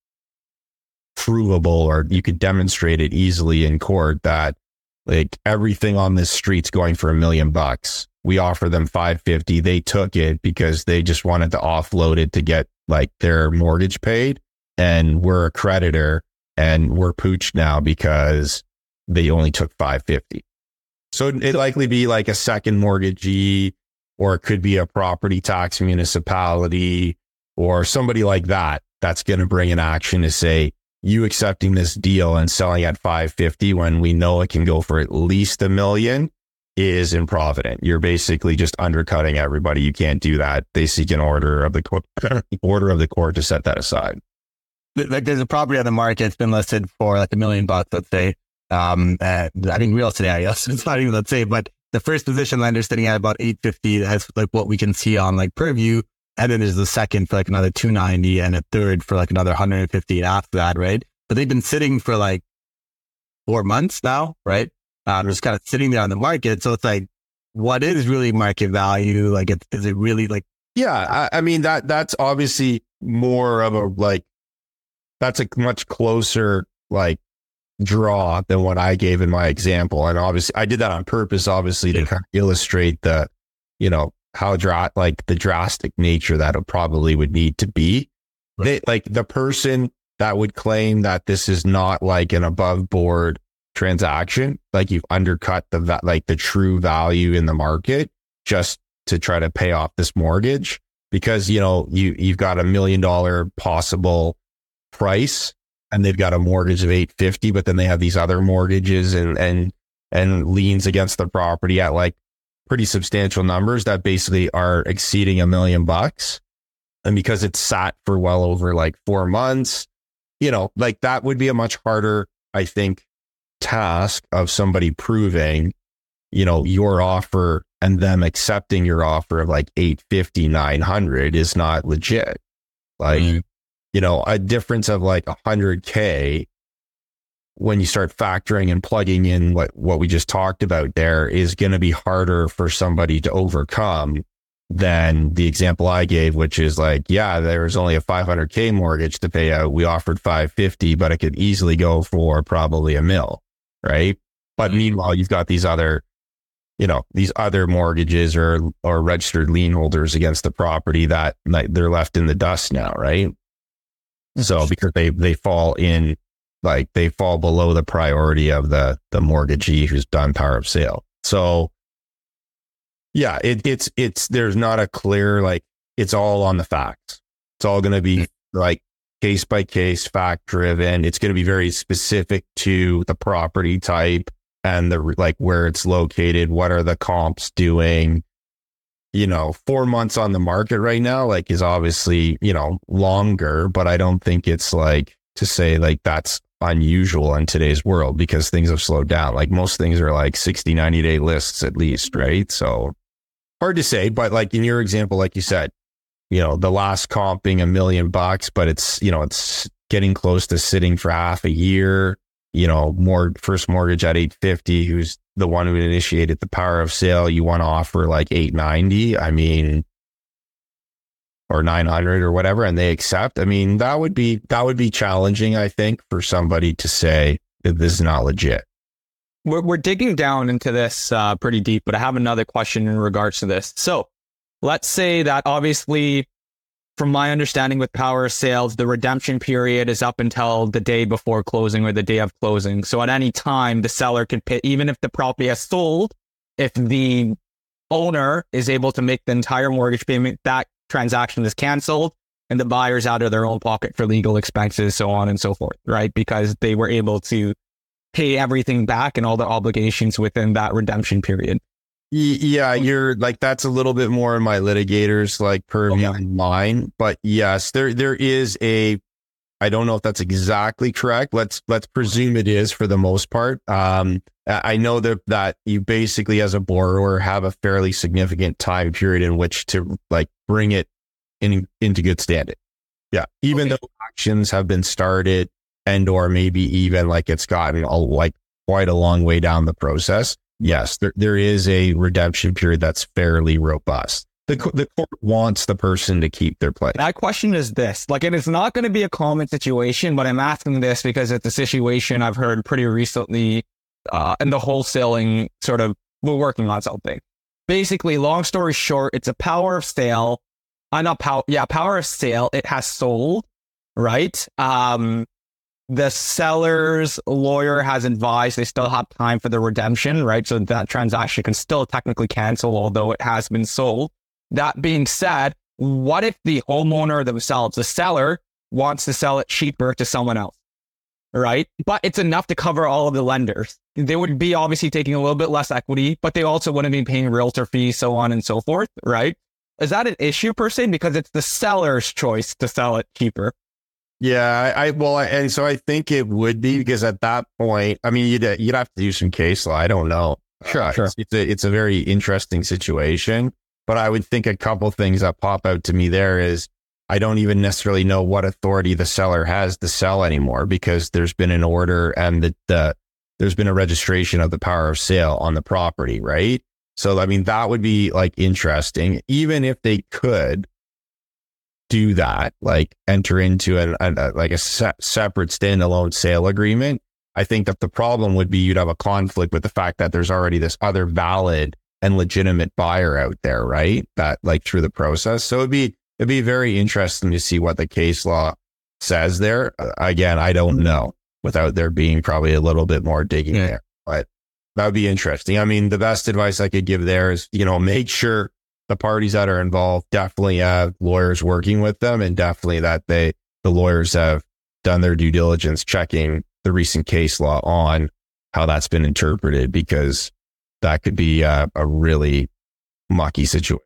provable or you could demonstrate it easily in court that like everything on this street's going for a million bucks. We offer them 550. They took it because they just wanted to offload it to get like their mortgage paid. And we're a creditor and we're pooched now because they only took 550. So it'd likely be like a second mortgagee, or it could be a property tax municipality or somebody like that that's going to bring an action to say, you accepting this deal and selling at 550 when we know it can go for at least a million is improvident. You're basically just undercutting everybody. You can't do that. They seek an order of the court, order of the court to set that aside. Like there's a property on the market. It's been listed for like a million bucks, let's say. Um, I think real estate guess It's not even let's say, but the first position lender sitting at about 850. That's like what we can see on like Purview. And then there's the second for like another 290 and a third for like another 150 after that, right? But they've been sitting for like four months now, right? Um, just kind of sitting there on the market. So it's like, what is really market value? Like, it, is it really like? Yeah, I, I mean that that's obviously more of a like that's a much closer like draw than what I gave in my example. And obviously, I did that on purpose, obviously, yeah. to kind of illustrate the, you know, how dra- like the drastic nature that it probably would need to be. Right. They, like the person that would claim that this is not like an above board transaction, like you've undercut the like the true value in the market just to try to pay off this mortgage because you know you you've got a million dollar possible price and they've got a mortgage of 850 but then they have these other mortgages and and and liens against the property at like pretty substantial numbers that basically are exceeding a million bucks. And because it's sat for well over like four months, you know, like that would be a much harder, I think, task of somebody proving, you know, your offer and them accepting your offer of like 850, 900 is not legit. Like, mm. You know, a difference of like 100K when you start factoring and plugging in what, what we just talked about there is going to be harder for somebody to overcome than the example I gave, which is like, yeah, there was only a 500k mortgage to pay out. We offered 550, but it could easily go for probably a mill. Right. But mm-hmm. meanwhile, you've got these other, you know, these other mortgages or, or registered lien holders against the property that like, they're left in the dust now. Right. So because they, they fall in like they fall below the priority of the the mortgagee who's done power of sale. So yeah, it, it's it's there's not a clear like it's all on the facts. It's all going to be mm-hmm. like case by case, fact driven. It's going to be very specific to the property type and the like where it's located. What are the comps doing? You know, four months on the market right now, like is obviously you know longer, but I don't think it's like to say like that's unusual in today's world because things have slowed down. Like most things are like 60, 90 day lists at least, right? So hard to say, but like in your example, like you said, you know, the last comp being a million bucks, but it's, you know, it's getting close to sitting for half a year, you know, more first mortgage at 850, who's the one who initiated the power of sale. You want to offer like 890. I mean, or 900 or whatever and they accept i mean that would be that would be challenging i think for somebody to say that this is not legit we're, we're digging down into this uh, pretty deep but i have another question in regards to this so let's say that obviously from my understanding with power sales the redemption period is up until the day before closing or the day of closing so at any time the seller can pay even if the property has sold if the owner is able to make the entire mortgage payment that transaction is canceled and the buyers out of their own pocket for legal expenses, so on and so forth, right? Because they were able to pay everything back and all the obligations within that redemption period. Yeah, you're like that's a little bit more in my litigators like purview Okay. mine, but yes, there there is a. I don't know if that's exactly correct. Let's let's presume it is for the most part. Um, I I know that that you basically as a borrower have a fairly significant time period in which to like bring it in into good standing. Yeah, even Okay. though actions have been started and or maybe even like it's gotten a, like quite a long way down the process. Yes, there, there is a redemption period that's fairly robust. The, the court wants the person to keep their place. My question is this like, and it's not going to be a common situation, but I'm asking this because it's a situation I've heard pretty recently uh, in the wholesaling sort of, we're working on something. Basically, long story short, it's a power of sale. I uh, not power, yeah, power of sale. It has sold, right? Um, the seller's lawyer has advised they still have time for the redemption, right? So that transaction can still technically cancel, although it has been sold. That being said, what if the homeowner themselves, the seller, wants to sell it cheaper to someone else? Right. But it's enough to cover all of the lenders. They would be obviously taking a little bit less equity, but they also wouldn't be paying realtor fees, so on and so forth. Right. Is that an issue per se? Because it's the seller's choice to sell it cheaper. Yeah, I, I well, I, and so I think it would be because at that point, I mean, you'd you'd have to do some case law. I don't know. Uh, Sure. It's, it's a it's a very interesting situation, but I would think a couple things that pop out to me there is I don't even necessarily know what authority the seller has to sell anymore because there's been an order and the, the there's been a registration of the power of sale on the property, right? So I mean, that would be like interesting, even if they could do that, like enter into an, an a, like a se- separate standalone sale agreement. I think that the problem would be you'd have a conflict with the fact that there's already this other valid and legitimate buyer out there, right? That like through the process. So it'd be it'd be very interesting to see what the case law says there. Uh, again, I don't know without there being probably a little bit more digging Yeah. there, but that would be interesting. I mean, the best advice I could give there is, you know, make sure the parties that are involved definitely have lawyers working with them and definitely that they, the lawyers have done their due diligence checking the recent case law on how that's been interpreted because that could be a, a really mucky situation.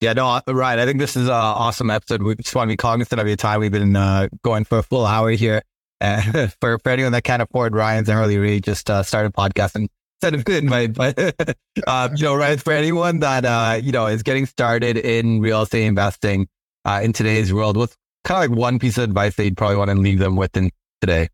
Yeah, no, right. I think this is an awesome episode. We just want to be cognizant of your time. We've been uh, going for a full hour here. Uh, for, for anyone that can't afford Ryan's and early read, just uh, start a podcast and send him an invite. But, uh, you know, Ryan, for anyone that, uh, you know, is getting started in real estate investing uh, in today's world, what's kind of like one piece of advice that you'd probably want to leave them with in today?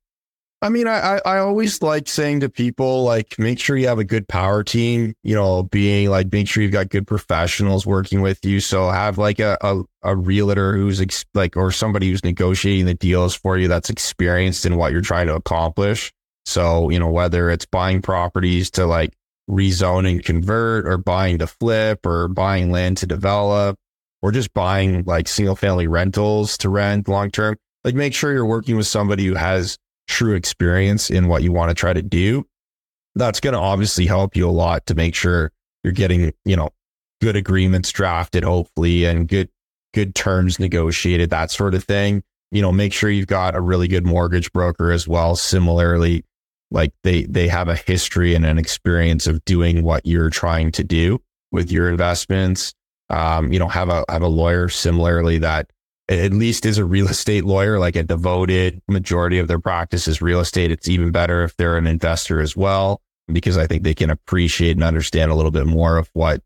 I mean, I, I I always like saying to people, like, make sure you have a good power team, you know, being like, make sure you've got good professionals working with you. So have like a, a, a realtor who's ex- like, or somebody who's negotiating the deals for you that's experienced in what you're trying to accomplish. So, you know, whether it's buying properties to like rezone and convert or buying to flip or buying land to develop or just buying like single family rentals to rent long term, like make sure you're working with somebody who has true experience in what you want to try to do. That's going to obviously help you a lot to make sure you're getting, you know, good agreements drafted, hopefully, and good, good terms negotiated, that sort of thing. You know, make sure you've got a really good mortgage broker as well. Similarly, like they, they have a history and an experience of doing what you're trying to do with your investments. Um, you know, have a, have a lawyer similarly that at least is a real estate lawyer, like a devoted majority of their practice is real estate. It's even better if they're an investor as well, because I think they can appreciate and understand a little bit more of what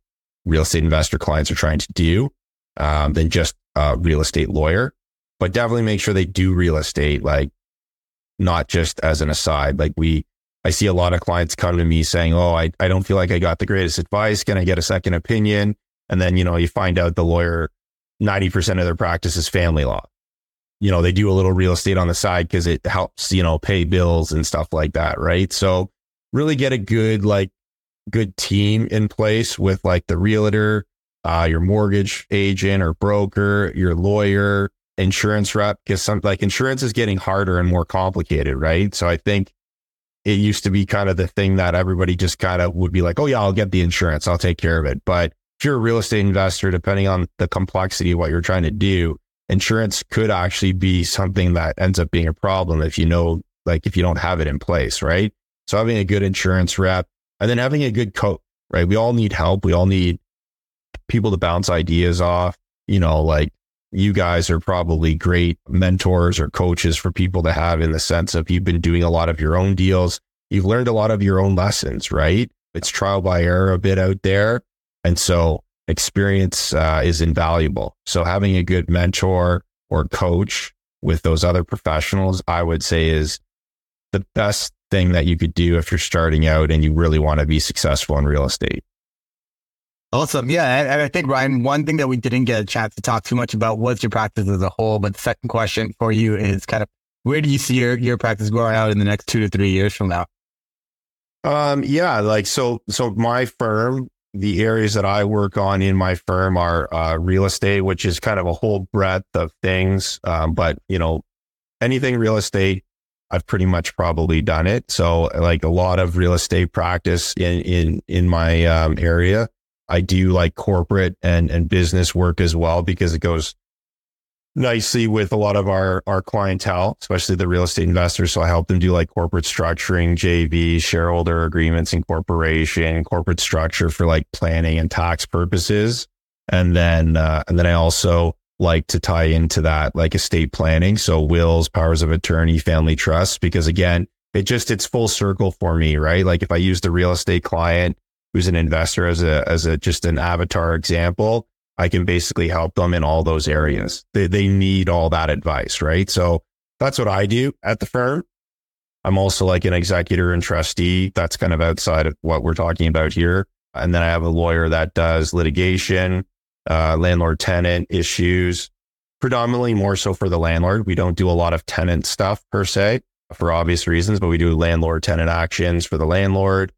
real estate investor clients are trying to do um, than just a real estate lawyer. But definitely make sure they do real estate, like not just as an aside. Like we, I see a lot of clients come to me saying, Oh, I, I don't feel like I got the greatest advice. Can I get a second opinion? And then, you know, you find out the lawyer 90% of their practice is family law. You know, they do a little real estate on the side because it helps, you know, pay bills and stuff like that. Right. So really get a good, like, good team in place with like the realtor, uh, your mortgage agent or broker, your lawyer, insurance rep, because some like insurance is getting harder and more complicated. Right. So I think it used to be kind of the thing that everybody just kind of would be like, oh, yeah, I'll get the insurance, I'll take care of it. But if you're a real estate investor, depending on the complexity of what you're trying to do, insurance could actually be something that ends up being a problem if you know, like if you don't have it in place, right? So having a good insurance rep and then having a good coach, right? We all need help. We all need people to bounce ideas off. You know, like you guys are probably great mentors or coaches for people to have in the sense of you've been doing a lot of your own deals. You've learned a lot of your own lessons, right? It's trial by error a bit out there. And so experience uh, is invaluable. So having a good mentor or coach with those other professionals, I would say is the best thing that you could do if you're starting out and you really want to be successful in real estate. Awesome. Yeah. And I think, Ryan, one thing that we didn't get a chance to talk too much about was your practice as a whole. But the second question for you is kind of where do you see your, your practice growing out in the next two to three years from now? Um, yeah, like so, so my firm, the areas that I work on in my firm are uh, real estate, which is kind of a whole breadth of things. Um, but you know, anything real estate, I've pretty much probably done it. So like a lot of real estate practice in, in, in my um, area. I do like corporate and, and business work as well because it goes nicely with a lot of our, our clientele, especially the real estate investors. So I help them do like corporate structuring, JV, shareholder agreements, incorporation, corporate structure for like planning and tax purposes. And then, uh, and then I also like to tie into that like estate planning. So wills, powers of attorney, family trusts, because again, it just, it's full circle for me, right? Like if I use the real estate client who's an investor as a, as a, just an avatar example, I can basically help them in all those areas. They, they need all that advice, right? So that's what I do at the firm. I'm also like an executor and trustee. That's kind of outside of what we're talking about here. And then I have a lawyer that does litigation, uh, landlord tenant issues, predominantly more so for the landlord. We don't do a lot of tenant stuff per se for obvious reasons, but we do landlord tenant actions for the landlord.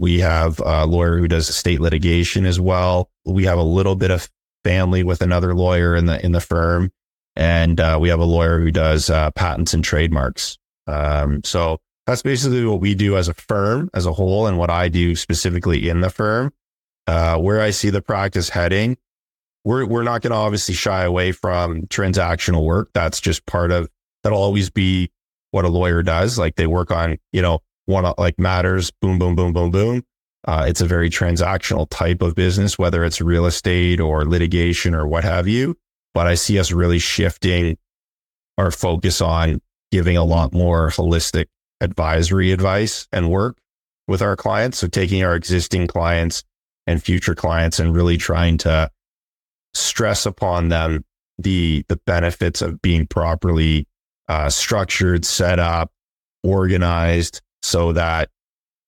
We have a lawyer who does estate litigation as well. We have a little bit of family with another lawyer in the in the firm, and uh, we have a lawyer who does uh, patents and trademarks. Um, so that's basically what we do as a firm as a whole, and what I do specifically in the firm. Uh, where I see the practice heading, we're we're not going to obviously shy away from transactional work. That's just part of that'll always be what a lawyer does. Like they work on you know one like matters, boom, boom, boom, boom, boom. Uh, it's a very transactional type of business, whether it's real estate or litigation or what have you. But I see us really shifting our focus on giving a lot more holistic advisory advice and work with our clients. So taking our existing clients and future clients and really trying to stress upon them the the benefits of being properly uh, structured, set up, organized, so that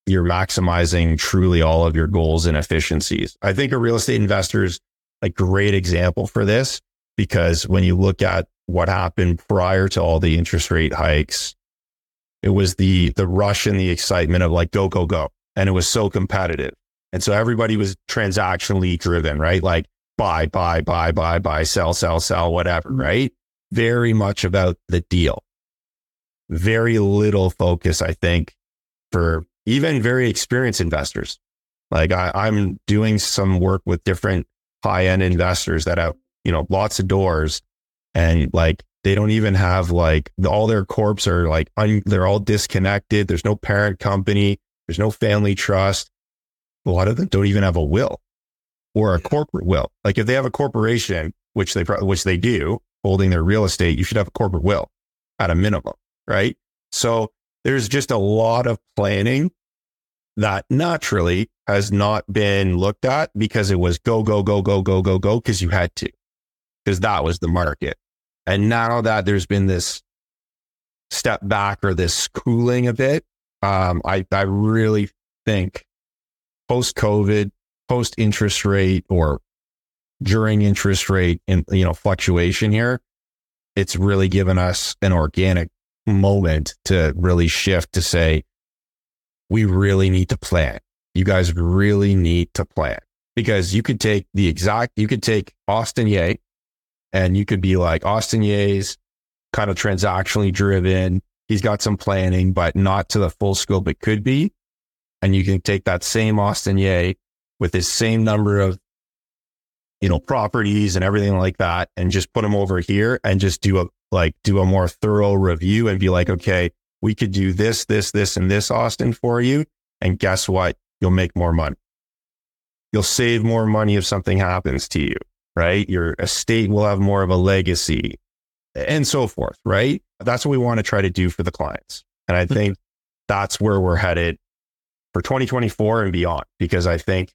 you're maximizing truly all of your goals and efficiencies. I think a real estate investor is a great example for this because when you look at what happened prior to all the interest rate hikes, it was the the rush and the excitement of like go go go, and it was so competitive, and so everybody was transactionally driven, right? Like buy buy buy buy buy sell sell sell whatever, mm-hmm. right? Very much about the deal. Very little focus, I think, for even very experienced investors. Like I, I'm doing some work with different high end investors that have, you know, lots of doors and like they don't even have like all their corps are like, un, they're all disconnected. There's no parent company. There's no family trust. A lot of them don't even have a will or a corporate will. Like if they have a corporation, which they, which they do holding their real estate, you should have a corporate will at a minimum. Right. So there's just a lot of planning that naturally has not been looked at because it was go, go, go, go, go, go, go, because you had to, because that was the market. And now that there's been this step back or this cooling a bit, um, I, I really think post COVID, post interest rate or during interest rate and you know fluctuation here, it's really given us an organic moment to really shift to say, we really need to plan. You guys really need to plan because you could take the exact, you could take Austin Yeh and you could be like, Austin Yeh's kind of transactionally driven. He's got some planning, but not to the full scope it could be. And you can take that same Austin Yeh with his same number of you know, properties and everything like that and just put them over here and just do a, like, do a more thorough review and be like, okay, we could do this, this, this, and this, Austin, for you. And guess what? You'll make more money. You'll save more money if something happens to you, right? Your estate will have more of a legacy and so forth, right? That's what we want to try to do for the clients. And I mm-hmm. think that's where we're headed for 2024 and beyond, because I think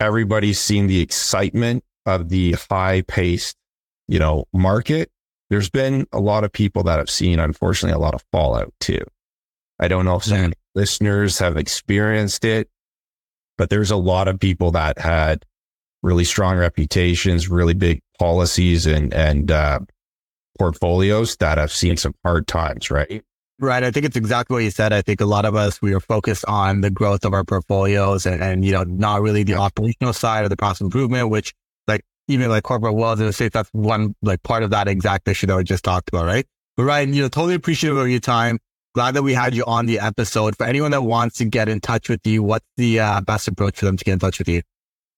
everybody's seen the excitement of the high paced, you know, market. There's been a lot of people that have seen, unfortunately, a lot of fallout too. I don't know if some listeners have experienced it, but there's a lot of people that had really strong reputations, really big policies and, and, uh, portfolios that have seen some hard times, right? Right. I think it's exactly what you said. I think a lot of us, we are focused on the growth of our portfolios and, and you know, not really the operational side of the process improvement, which even like corporate wealth and state, that's one like part of that exact issue that we just talked about. Right. But Ryan, you know, totally appreciative of your time. Glad that we had you on the episode. For anyone that wants to get in touch with you, what's the uh, best approach for them to get in touch with you?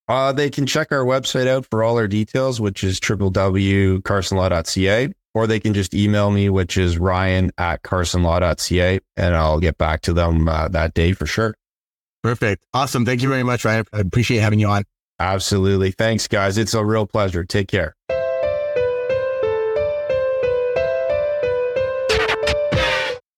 Uh, they can check our website out for all our details, which is www.carsonlaw.ca or they can just email me, which is ryan at carsonlaw.ca, and I'll get back to them uh, that day for sure. Perfect. Awesome. Thank you very much, Ryan. I appreciate having you on. Absolutely. Thanks, guys. It's a real pleasure. Take care.